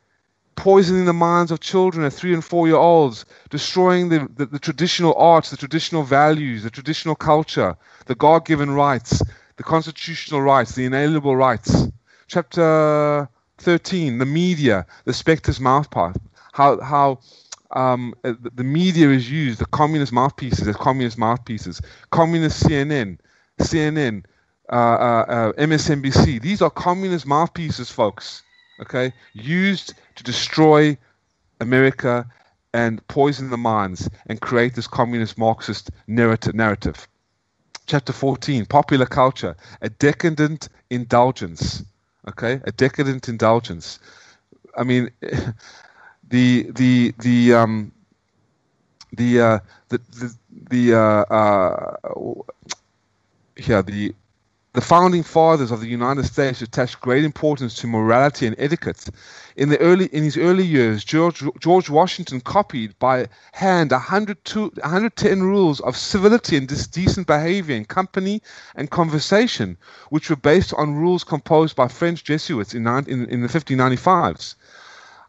Poisoning the minds of children at three and four year olds, destroying the, the, the traditional arts, the traditional values, the traditional culture, the God given rights, the constitutional rights, the inalienable rights. Chapter 13, the media, the specter's mouthpiece, how, how um, the the media is used, the communist mouthpieces as communist mouthpieces, communist CNN, CNN, uh, uh, uh, MSNBC. These are communist mouthpieces, folks. Okay, used to destroy America and poison the minds and create this communist Marxist narrative. Chapter 14, popular culture, a decadent indulgence. Okay, a decadent indulgence. I mean, (laughs) the the the um the uh, the the, the uh, uh, yeah the the founding fathers of the United States attached great importance to morality and etiquette. In the early in his early years, George George Washington copied by hand 110 rules of civility and decent behavior in company and conversation, which were based on rules composed by French Jesuits in, in, in the 1595s.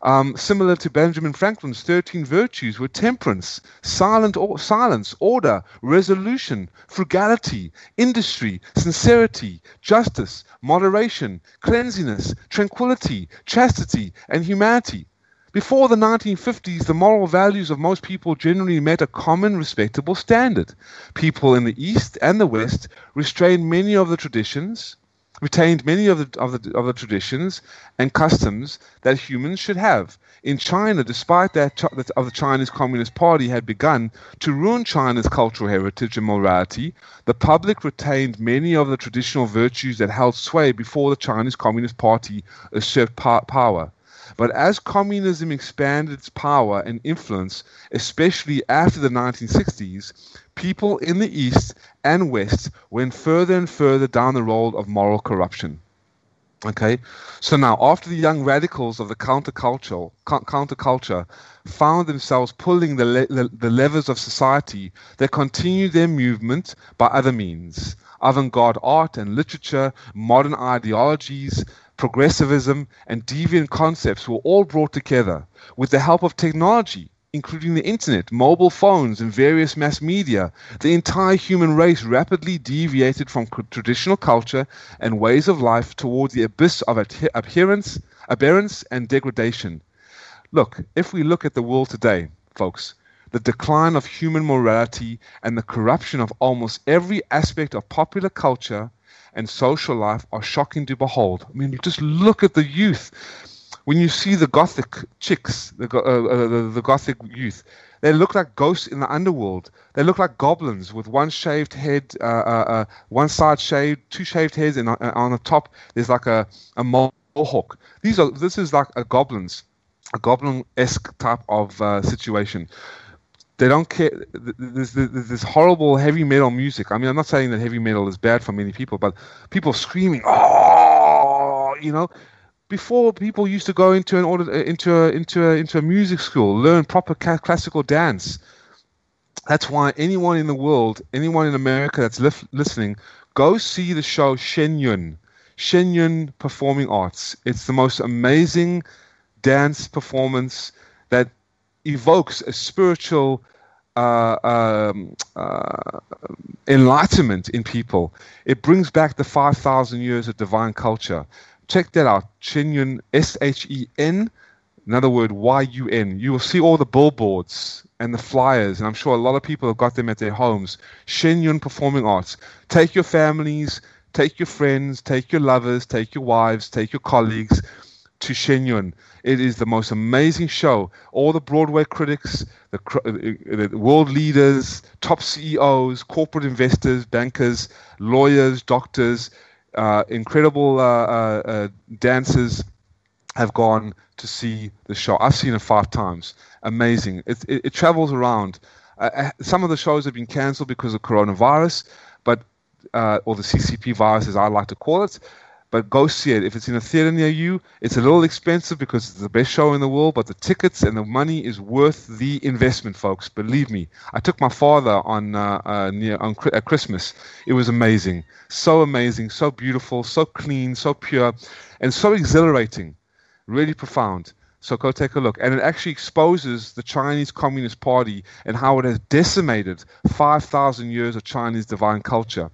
Um, similar to Benjamin Franklin's 13 virtues were temperance, silent or, silence, order, resolution, frugality, industry, sincerity, justice, moderation, cleanliness, tranquility, chastity, and humanity. Before the 1950s, the moral values of most people generally met a common, respectable standard. People in the East and the West restrained many of the traditions, retained many of the, of the, of the traditions and customs that humans should have. In China, despite that of the Chinese Communist Party had begun to ruin China's cultural heritage and morality, the public retained many of the traditional virtues that held sway before the Chinese Communist Party usurped power. But as communism expanded its power and influence, especially after the 1960s, people in the East and West went further and further down the road of moral corruption. Okay, so now after the young radicals of the counterculture, counterculture found themselves pulling the, le- the, the levers of society, they continued their movement by other means. Avant-garde art and literature, modern ideologies, progressivism, and deviant concepts were all brought together with the help of technology including the internet, mobile phones, and various mass media, the entire human race rapidly deviated from traditional culture and ways of life towards the abyss of adherence, aberrance, and degradation. Look, if we look at the world today, folks, the decline of human morality and the corruption of almost every aspect of popular culture and social life are shocking to behold. I mean, just look at the youth when you see the gothic chicks, the, uh, uh, the, the, gothic youth, they look like ghosts in the underworld. They look like goblins with one shaved head, uh, uh, uh one side shaved, two shaved heads, and uh, on the top there's like a, a mohawk. These are this is like a goblins, a goblin-esque type of situation. They don't care. There's this horrible heavy metal music. I mean, I'm not saying that heavy metal is bad for many people, but people screaming, oh, you know, before people used to go into an order into a, into a, into a music school, learn proper ca- classical dance. That's why anyone in the world, anyone in America that's li- listening, go see the show Shen Yun, Shen Yun Performing Arts. It's the most amazing dance performance that evokes a spiritual uh, um, uh, enlightenment in people. It brings back the 5,000 years of divine culture. Check that out. Shen Yun, S H E N, another word, Y U N. You will see all the billboards and the flyers, and I'm sure a lot of people have got them at their homes. Shen Yun Performing Arts. Take your families, take your friends, take your lovers, take your wives, take your colleagues to Shen Yun. It is the most amazing show. All the Broadway critics, the, uh, the world leaders, top CEOs, corporate investors, bankers, lawyers, doctors, uh, incredible uh, uh, uh, dancers have gone to see the show. I've seen it five times. Amazing. It, it, it travels around. Uh, some of the shows have been cancelled because of coronavirus, but or the CCP virus, as I like to call it. But go see it. If it's in a theater near you, it's a little expensive because it's the best show in the world, but the tickets and the money is worth the investment, folks. Believe me. I took my father on uh, uh, near on at Christmas. It was amazing, so amazing, so beautiful, so clean, so pure, and so exhilarating. Really profound. So go take a look. And it actually exposes the Chinese Communist Party and how it has decimated 5,000 years of Chinese divine culture.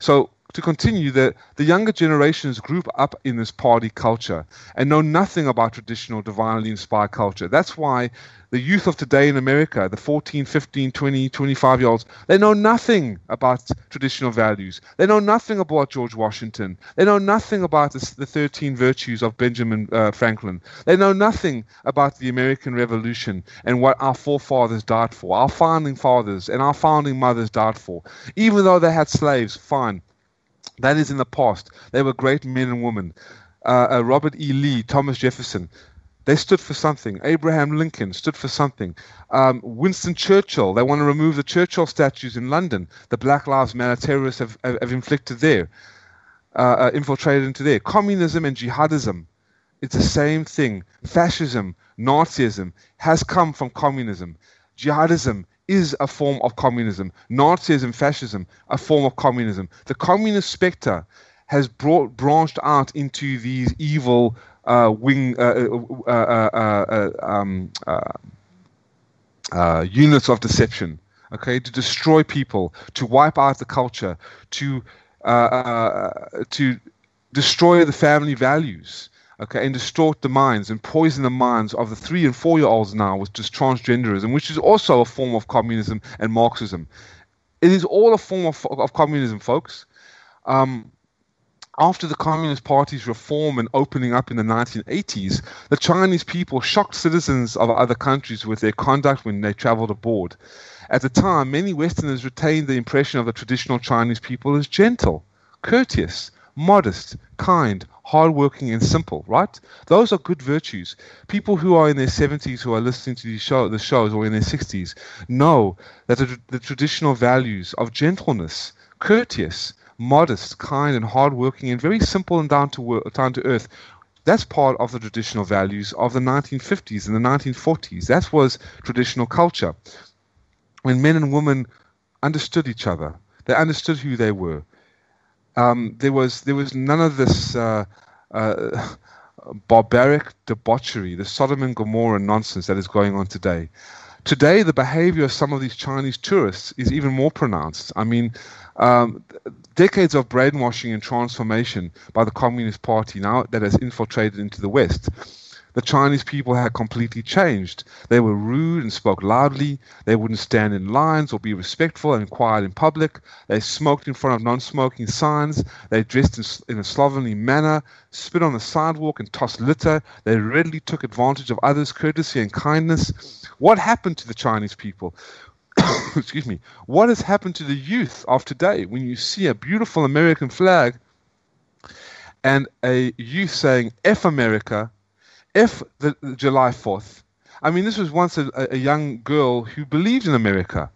So to continue, the, the younger generations group up in this party culture and know nothing about traditional divinely inspired culture. That's why the youth of today in America, the 14, 15, 20, 25 year olds, they know nothing about traditional values. They know nothing about George Washington. They know nothing about the, the 13 virtues of Benjamin uh, Franklin. They know nothing about the American Revolution and what our forefathers died for, our founding fathers and our founding mothers died for. Even though they had slaves, fine that is in the past. They were great men and women. Uh, uh, Robert E. Lee, Thomas Jefferson, they stood for something. Abraham Lincoln stood for something. Um, Winston Churchill, they want to remove the Churchill statues in London. The Black Lives Matter terrorists have, have, have inflicted there, uh, uh, infiltrated into there. Communism and jihadism, it's the same thing. Fascism, Nazism has come from communism. Jihadism is a form of communism. Nazism, fascism, a form of communism. The communist spectre has brought, branched out into these evil uh, wing uh, uh, uh, uh um, uh, units of deception. Okay, to destroy people, to wipe out the culture, to to destroy the family values okay, and distort the minds and poison the minds of the three and four year olds now with just transgenderism, which is also a form of communism and Marxism. It is all a form of, of communism, folks. Um, after the Communist Party's reform and opening up in the 1980s, the Chinese people shocked citizens of other countries with their conduct when they traveled abroad. At the time, many Westerners retained the impression of the traditional Chinese people as gentle, courteous, modest, kind, hardworking, and simple, right? Those are good virtues. People who are in their 70s who are listening to these show, the shows or in their 60s know that the, the traditional values of gentleness, courteous, modest, kind, and hardworking, and very simple and down to, down to earth that's part of the traditional values of the 1950s and the 1940s. That was traditional culture. When men and women understood each other, they understood who they were, um, there was there was none of this uh, uh, barbaric debauchery, the Sodom and Gomorrah nonsense that is going on today. Today, the behavior of some of these Chinese tourists is even more pronounced. I mean, um, decades of brainwashing and transformation by the Communist Party now that has infiltrated into the West the Chinese people had completely changed. They were rude and spoke loudly. They wouldn't stand in lines or be respectful and quiet in public. They smoked in front of non smoking signs. They dressed in, in, a slovenly manner, spit on the sidewalk, and tossed litter. They readily took advantage of others' courtesy and kindness. What happened to the Chinese people? (coughs) Excuse me. What has happened to the youth of today when you see a beautiful American flag and a youth saying F America? If the, the July 4th, I mean, this was once a, a young girl who believed in America.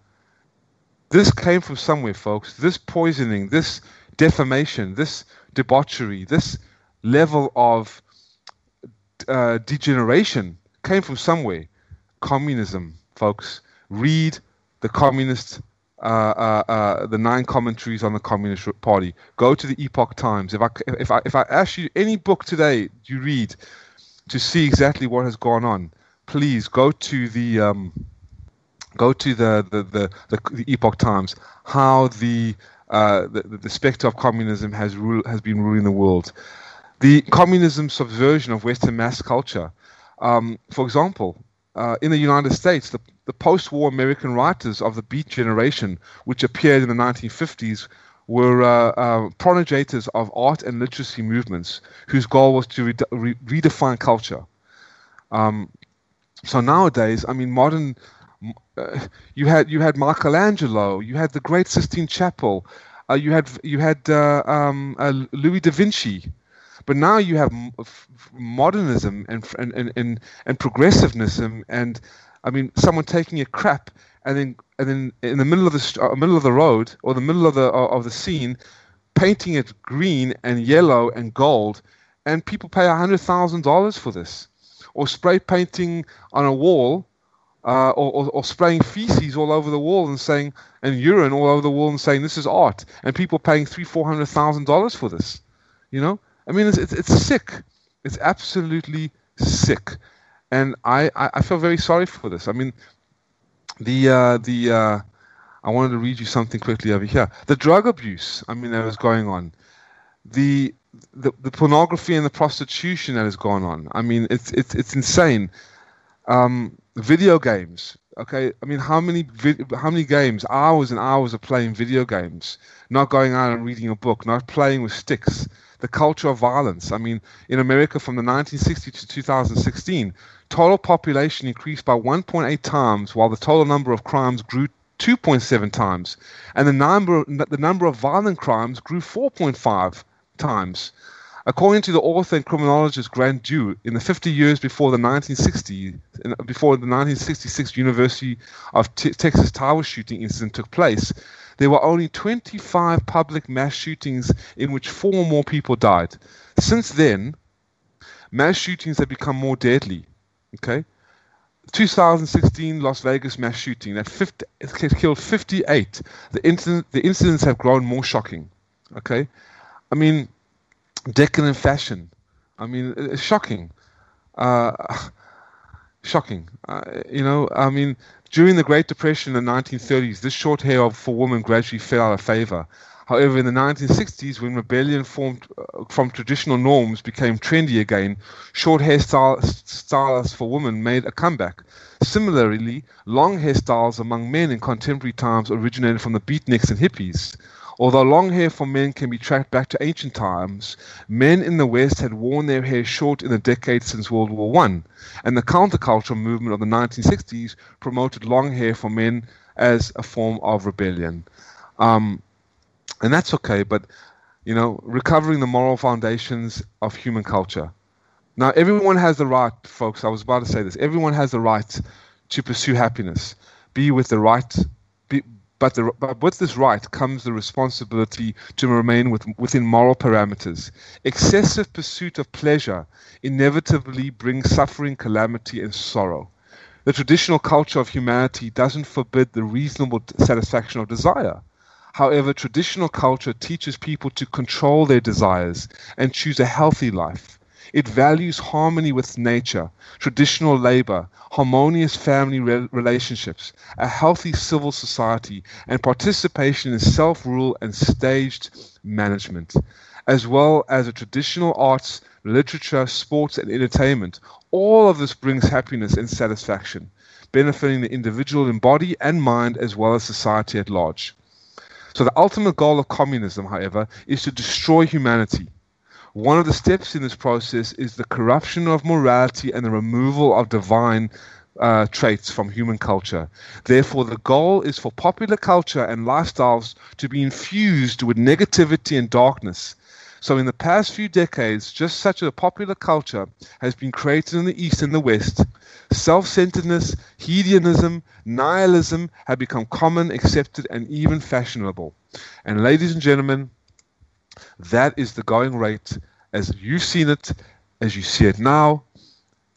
This came from somewhere, folks. This poisoning, this defamation, this debauchery, this level of uh, degeneration came from somewhere. Communism, folks. Read the communist, uh, uh, uh, the nine commentaries on the Communist Party. Go to the Epoch Times. If I, if I, if I ask you any book today you read, to see exactly what has gone on, please go to the um, go to the the, the, the, the Epoch Times. How the, uh, the the specter of communism has rule, has been ruling the world. The communism subversion of Western mass culture. Um, for example, uh, in the United States, the, the post-war American writers of the Beat generation, which appeared in the 1950s, were uh, uh, of art and literacy movements whose goal was to re- re- redefine culture. Um, so nowadays, I mean, modern, uh, you had you had Michelangelo, you had the Great Sistine Chapel, uh, you had you had uh, um, uh, Louis da Vinci, but now you have modernism and and and, and progressivism and I mean, someone taking a crap and then and then in the middle of the uh, middle of the road or the middle of the uh, of the scene, painting it green and yellow and gold, and people pay $100,000 for this. Or spray painting on a wall, uh, or, or, or spraying feces all over the wall and saying, and urine all over the wall and saying this is art, and people paying three, four hundred thousand dollars for this. You know, I mean, it's, it's, it's sick. It's absolutely sick, and I, I, I feel very sorry for this. I mean, the uh, the uh, I wanted to read you something quickly over here. The drug abuse, I mean, that is going on. The, the the pornography and the prostitution that has gone on. I mean, it's it's it's insane. Um, video games. Okay, I mean, how many vid- how many games, hours and hours of playing video games, not going out and reading a book, not playing with sticks. The culture of violence. I mean, in America from the 1960 to 2016, total population increased by 1.8 times, while the total number of crimes grew 2.7 times, and the number the number of violent crimes grew 4.5 times. According to the author and criminologist Grant Duwe, in the 50 years before the 1960 before the 1966 University of T- Texas Tower shooting incident took place, there were only 25 public mass shootings in which four or more people died. Since then, mass shootings have become more deadly. Okay, 2016 Las Vegas mass shooting that 50, it killed 58. The incident, the incidents have grown more shocking. Okay, I mean, decadent fashion. I mean, it's shocking. Uh, (sighs) shocking. Uh, you know, I mean, during the Great Depression in the 1930s, this short hair for women gradually fell out of favor. However, in the 1960s, when rebellion formed uh, from traditional norms became trendy again, short hairstyles for women made a comeback. Similarly, long hairstyles among men in contemporary times originated from the beatniks and hippies. Although long hair for men can be tracked back to ancient times, men in the West had worn their hair short in the decades since World War I, and the counterculture movement of the 1960s promoted long hair for men as a form of rebellion. Um, and that's okay, but you know, recovering the moral foundations of human culture. Now, everyone has the right, folks. I was about to say this. Everyone has the right to pursue happiness, be with the right, be, but, the, but with this right comes the responsibility to remain with, within moral parameters. Excessive pursuit of pleasure inevitably brings suffering, calamity, and sorrow. The traditional culture of humanity doesn't forbid the reasonable satisfaction of desire. However, traditional culture teaches people to control their desires and choose a healthy life. It values harmony with nature, traditional labor, harmonious family re- relationships, a healthy civil society, and participation in self rule and staged management, as well as a traditional arts, literature, sports, and entertainment. All of this brings happiness and satisfaction, benefiting the individual in body and mind as well as society at large. So, the ultimate goal of communism, however, is to destroy humanity one of the steps in this process is the corruption of morality and the removal of divine uh, traits from human culture. Therefore, the goal is for popular culture and lifestyles to be infused with negativity and darkness. So, in the past few decades, just such a popular culture has been created in the East and the West. Self centeredness, hedonism, nihilism have become common, accepted, and even fashionable. And, ladies and gentlemen, that is the going rate as you've seen it, as you see it now,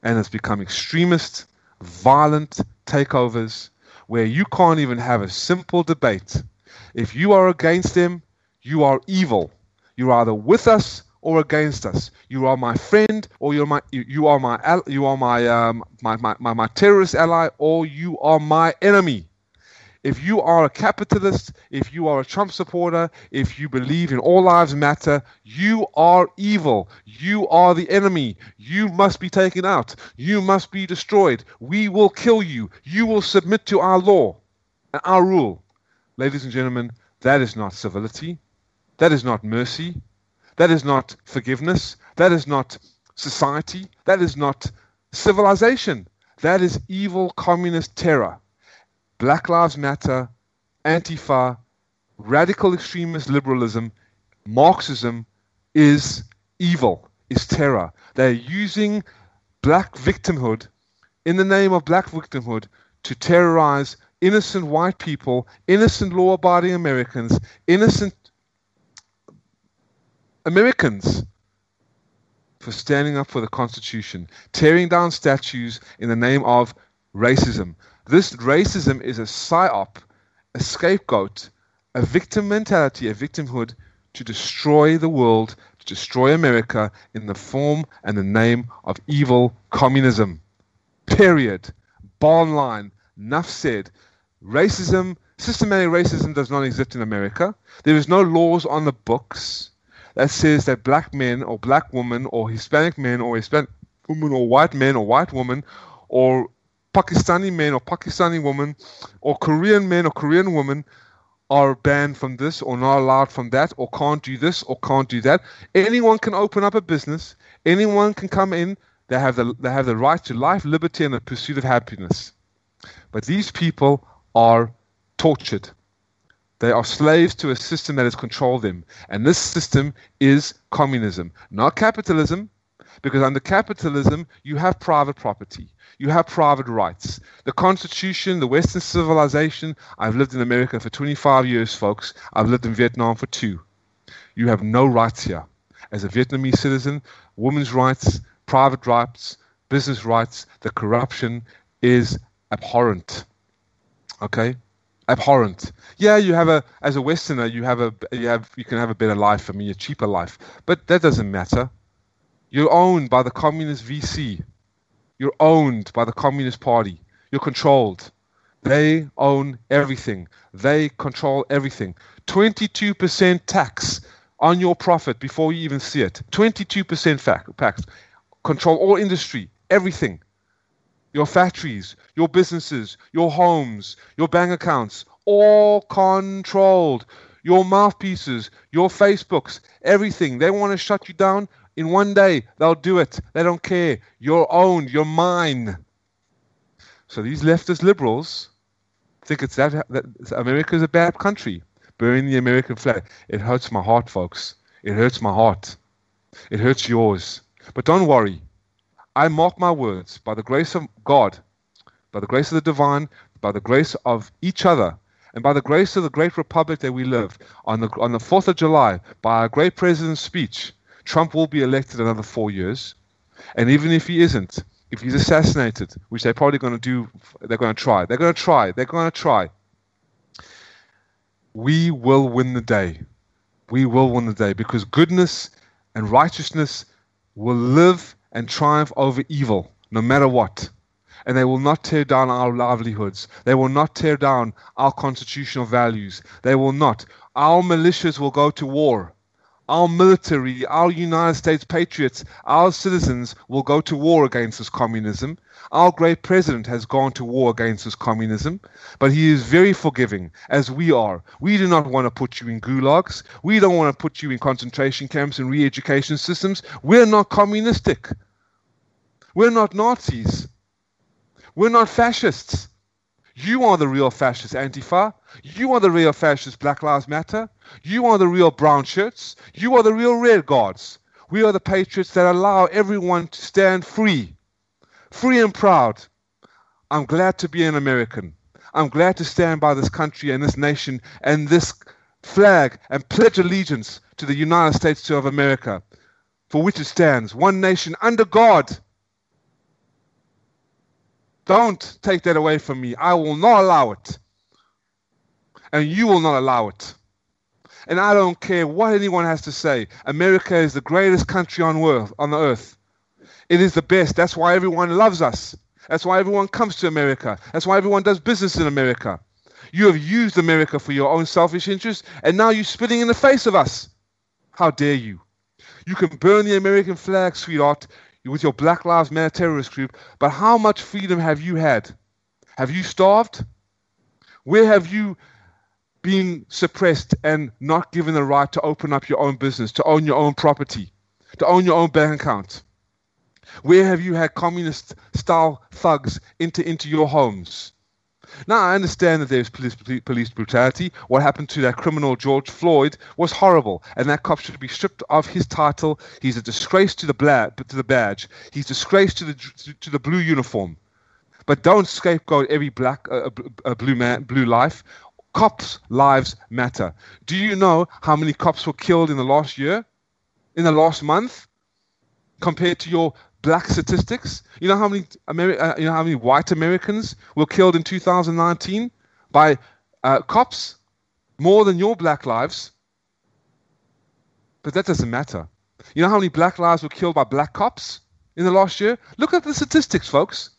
and it's become extremist, violent takeovers where you can't even have a simple debate. If you are against them, you are evil. You're either with us or against us. You are my friend, or you're my you are my you are my um, my, my, my, my terrorist ally, or you are my enemy. If you are a capitalist, if you are a Trump supporter, if you believe in all lives matter, you are evil. You are the enemy. You must be taken out. You must be destroyed. We will kill you. You will submit to our law and our rule. Ladies and gentlemen, that is not civility. That is not mercy. That is not forgiveness. That is not society. That is not civilization. That is evil communist terror. Black Lives Matter, Antifa, radical extremist liberalism, Marxism is evil, is terror. They're using black victimhood in the name of black victimhood to terrorize innocent white people, innocent law abiding Americans, innocent Americans for standing up for the Constitution, tearing down statues in the name of racism. This racism is a psyop, a scapegoat, a victim mentality, a victimhood to destroy the world, to destroy America in the form and the name of evil communism. Period. Bottom line. Enough said. Racism, systematic racism does not exist in America. There is no laws on the books that says that black men or black women or Hispanic men or Hispanic women or white men or white women or Pakistani men or Pakistani women or Korean men or Korean women are banned from this or not allowed from that or can't do this or can't do that. Anyone can open up a business. Anyone can come in. They have the they have the right to life, liberty, and the pursuit of happiness. But these people are tortured. They are slaves to a system that has controlled them. And this system is communism, not capitalism, because under capitalism, you have private property, you have private rights. The Constitution, the Western civilization, I've lived in America for 25 years, folks. I've lived in Vietnam for two. You have no rights here. As a Vietnamese citizen, women's rights, private rights, business rights, the corruption is abhorrent. Okay? Abhorrent. Yeah, you have a as a Westerner, you have a you have you can have a better life. I mean, a cheaper life, but that doesn't matter. You're owned by the communist VC. You're owned by the Communist Party. You're controlled. They own everything. They control everything. 22% tax on your profit before you even see it. 22% fact, tax. Control all industry, everything your factories, your businesses, your homes, your bank accounts, all controlled. Your mouthpieces, your Facebooks, everything. They want to shut you down in one day. They'll do it. They don't care. You're owned. You're mine. So these leftist liberals think it's that, that America's a bad country. Burning the American flag. It hurts my heart, folks. It hurts my heart. It hurts yours. But don't worry. I mark my words by the grace of God, by the grace of the divine, by the grace of each other, and by the grace of the great republic that we live, on the, on the 4th of July, by our great president's speech, Trump will be elected another four years. And even if he isn't, if he's assassinated, which they're probably going to do, they're going to try. They're going to try. They're going to try. We will win the day. We will win the day because goodness and righteousness will live and triumph over evil, no matter what. And they will not tear down our livelihoods. They will not tear down our constitutional values. They will not. Our militias will go to war. Our military, our United States patriots, our citizens will go to war against this communism. Our great president has gone to war against this communism, but he is very forgiving, as we are. We do not want to put you in gulags. We don't want to put you in concentration camps and re education systems. We're not communistic. We're not Nazis. We're not fascists. You are the real fascist, Antifa. You are the real fascist, Black Lives Matter. You are the real brown shirts. You are the real red guards. We are the patriots that allow everyone to stand free free and proud. I'm glad to be an American. I'm glad to stand by this country and this nation and this flag and pledge allegiance to the United States of America, for which it stands, one nation under God. Don't take that away from me. I will not allow it. And you will not allow it. And I don't care what anyone has to say. America is the greatest country on earth. On the earth. It is the best. That's why everyone loves us. That's why everyone comes to America. That's why everyone does business in America. You have used America for your own selfish interests, and now you're spitting in the face of us. How dare you? You can burn the American flag, sweetheart, with your Black Lives Matter terrorist group, but how much freedom have you had? Have you starved? Where have you been suppressed and not given the right to open up your own business, to own your own property, to own your own bank account? Where have you had communist style thugs enter into your homes? Now, I understand that there's police, police brutality. What happened to that criminal George Floyd was horrible, and that cop should be stripped of his title. He's a disgrace to the, bla- to the badge. He's a disgrace to the, to the blue uniform. But don't scapegoat every black, uh, uh, blue man, blue life. Cops' lives matter. Do you know how many cops were killed in the last year? in the last month compared to your black statistics? You know how many Ameri- uh, you know how many white Americans were killed in 2019 by uh, cops more than your black lives? But that doesn't matter. You know how many black lives were killed by black cops in the last year? Look at the statistics, folks.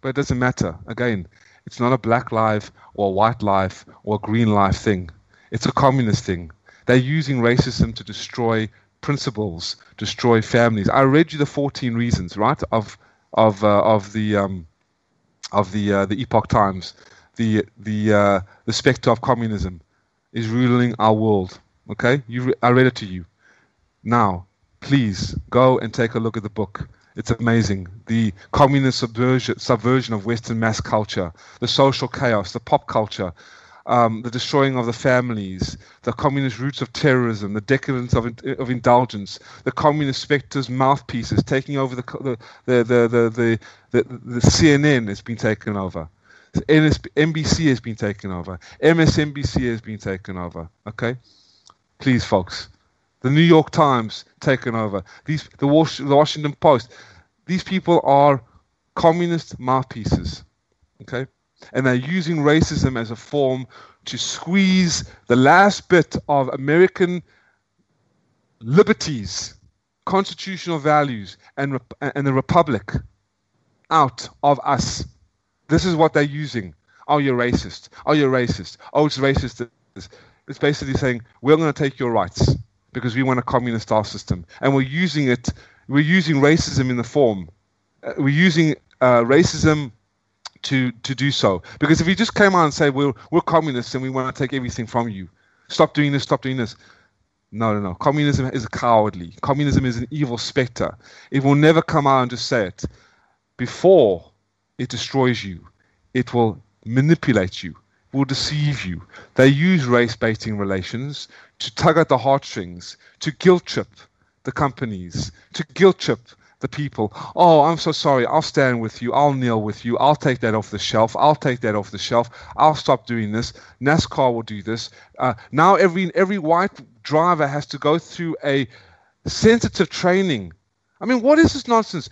But it doesn't matter. Again, it's not a black life or a white life or a green life thing. It's a communist thing. They're using racism to destroy principles, destroy families. I read you the 14 reasons, right, of of uh, of the um, of the uh, the Epoch Times. The the uh, the specter of communism is ruling our world. Okay, you re- I read it to you. Now, please go and take a look at the book. It's amazing. The communist subversion, subversion of Western mass culture, the social chaos, the pop culture, um, the destroying of the families, the communist roots of terrorism, the decadence of, of indulgence, the communist specters' mouthpieces taking over the the the the the, the, CNN has been taken over. NBC has been taken over. MSNBC has been taken over. Okay, please, folks. The New York Times taken over. These the, Was- the Washington Post. These people are communist mouthpieces. Okay, and they're using racism as a form to squeeze the last bit of American liberties, constitutional values, and, and the republic out of us. This is what they're using. Oh, you're racist. Oh, you're racist. Oh, it's racist. It's basically saying we're going to take your rights because we want a communist style system, and we're using it. We're using racism in the form. Uh, we're using uh, racism to to do so. Because if you just came out and say we're we're communists and we want to take everything from you, stop doing this, stop doing this. No, no, no. Communism is cowardly. Communism is an evil specter. It will never come out and just say it. Before it destroys you, it will manipulate you, will deceive you. They use race baiting relations to tug at the heartstrings, to guilt trip the companies, to guilt trip the people. Oh, I'm so sorry. I'll stand with you. I'll kneel with you. I'll take that off the shelf. I'll take that off the shelf. I'll stop doing this. NASCAR will do this. Uh, now every every white driver has to go through a sensitive training. I mean, what is this nonsense?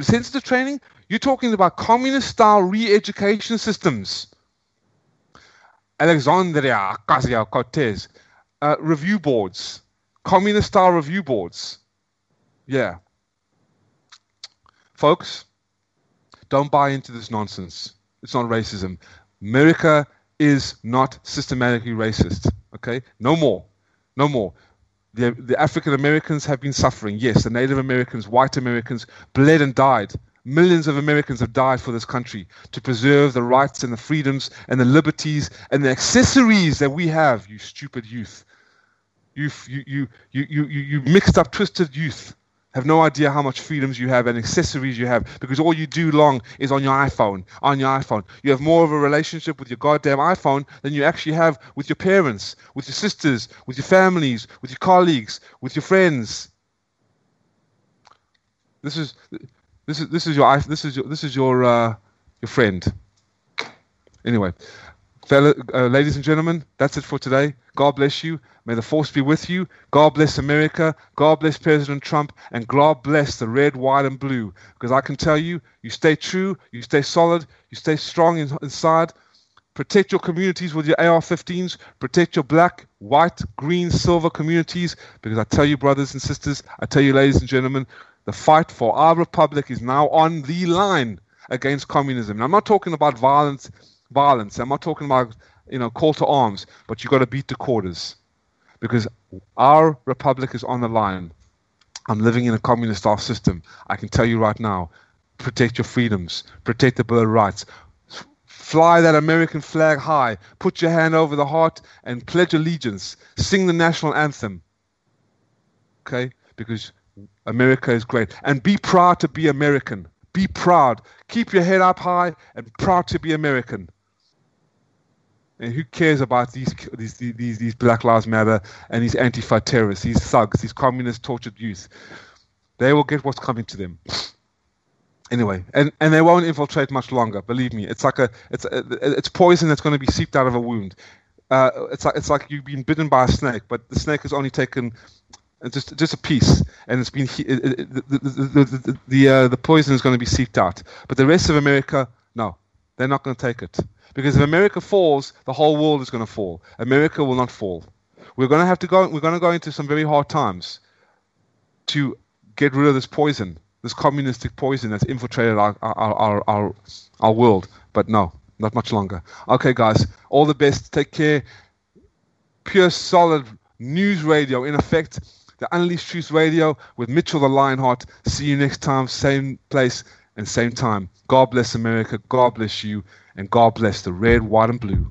Sensitive training? You're talking about communist style re education systems. Alexandria Ocasio Cortez. Uh, review boards. Communist style review boards. Yeah. Folks, don't buy into this nonsense. It's not racism. America is not systematically racist. Okay? No more. No more. The, the African Americans have been suffering. Yes, the Native Americans, white Americans bled and died. Millions of Americans have died for this country to preserve the rights and the freedoms and the liberties and the accessories that we have, you stupid youth. You, you, you, you, you, you mixed up, twisted youth have no idea how much freedoms you have and accessories you have because all you do long is on your iPhone. On your iPhone, you have more of a relationship with your goddamn iPhone than you actually have with your parents, with your sisters, with your families, with your colleagues, with your friends. This is this is this is your this is your this is your uh, your friend. Anyway, uh, ladies and gentlemen, that's it for today. God bless you. May the force be with you. God bless America. God bless President Trump. And God bless the red, white, and blue. Because I can tell you, you stay true, you stay solid, you stay strong in, inside. Protect your communities with your AR 15s. Protect your black, white, green, silver communities. Because I tell you, brothers and sisters, I tell you, ladies and gentlemen, the fight for our republic is now on the line against communism. And I'm not talking about violence, violence. I'm not talking about you know call to arms, but you've got to beat the quarters because our republic is on the line. I'm living in a communist style system. I can tell you right now protect your freedoms, protect the Bill of Rights. Fly that American flag high, put your hand over the heart, and pledge allegiance. Sing the national anthem. Okay? Because America is great. And be proud to be American. Be proud. Keep your head up high and proud to be American. And who cares about these these these these Black Lives Matter and these Antifa terrorists, these thugs, these communist tortured youth? They will get what's coming to them. Anyway, and, and they won't infiltrate much longer. Believe me, it's like a it's a, it's poison that's going to be seeped out of a wound. uh, it's like it's like you've been bitten by a snake, but the snake has only taken uh, just just a piece, and it's been the the the, the, the, uh, the poison is going to be seeped out. But the rest of America, no, they're not going to take it because if America falls, the whole world is going to fall. America will not fall. We're going to have to go. We're going to go into some very hard times to get rid of this poison, this communistic poison that's infiltrated our our, our, our, our world. But no, not much longer. Okay, guys, all the best. Take care. Pure solid news radio, in effect, the Unleashed Truth Radio with Mitchell the Lionheart. See you next time, same place and same time. God bless America. God bless you. And God bless the red, white, and blue.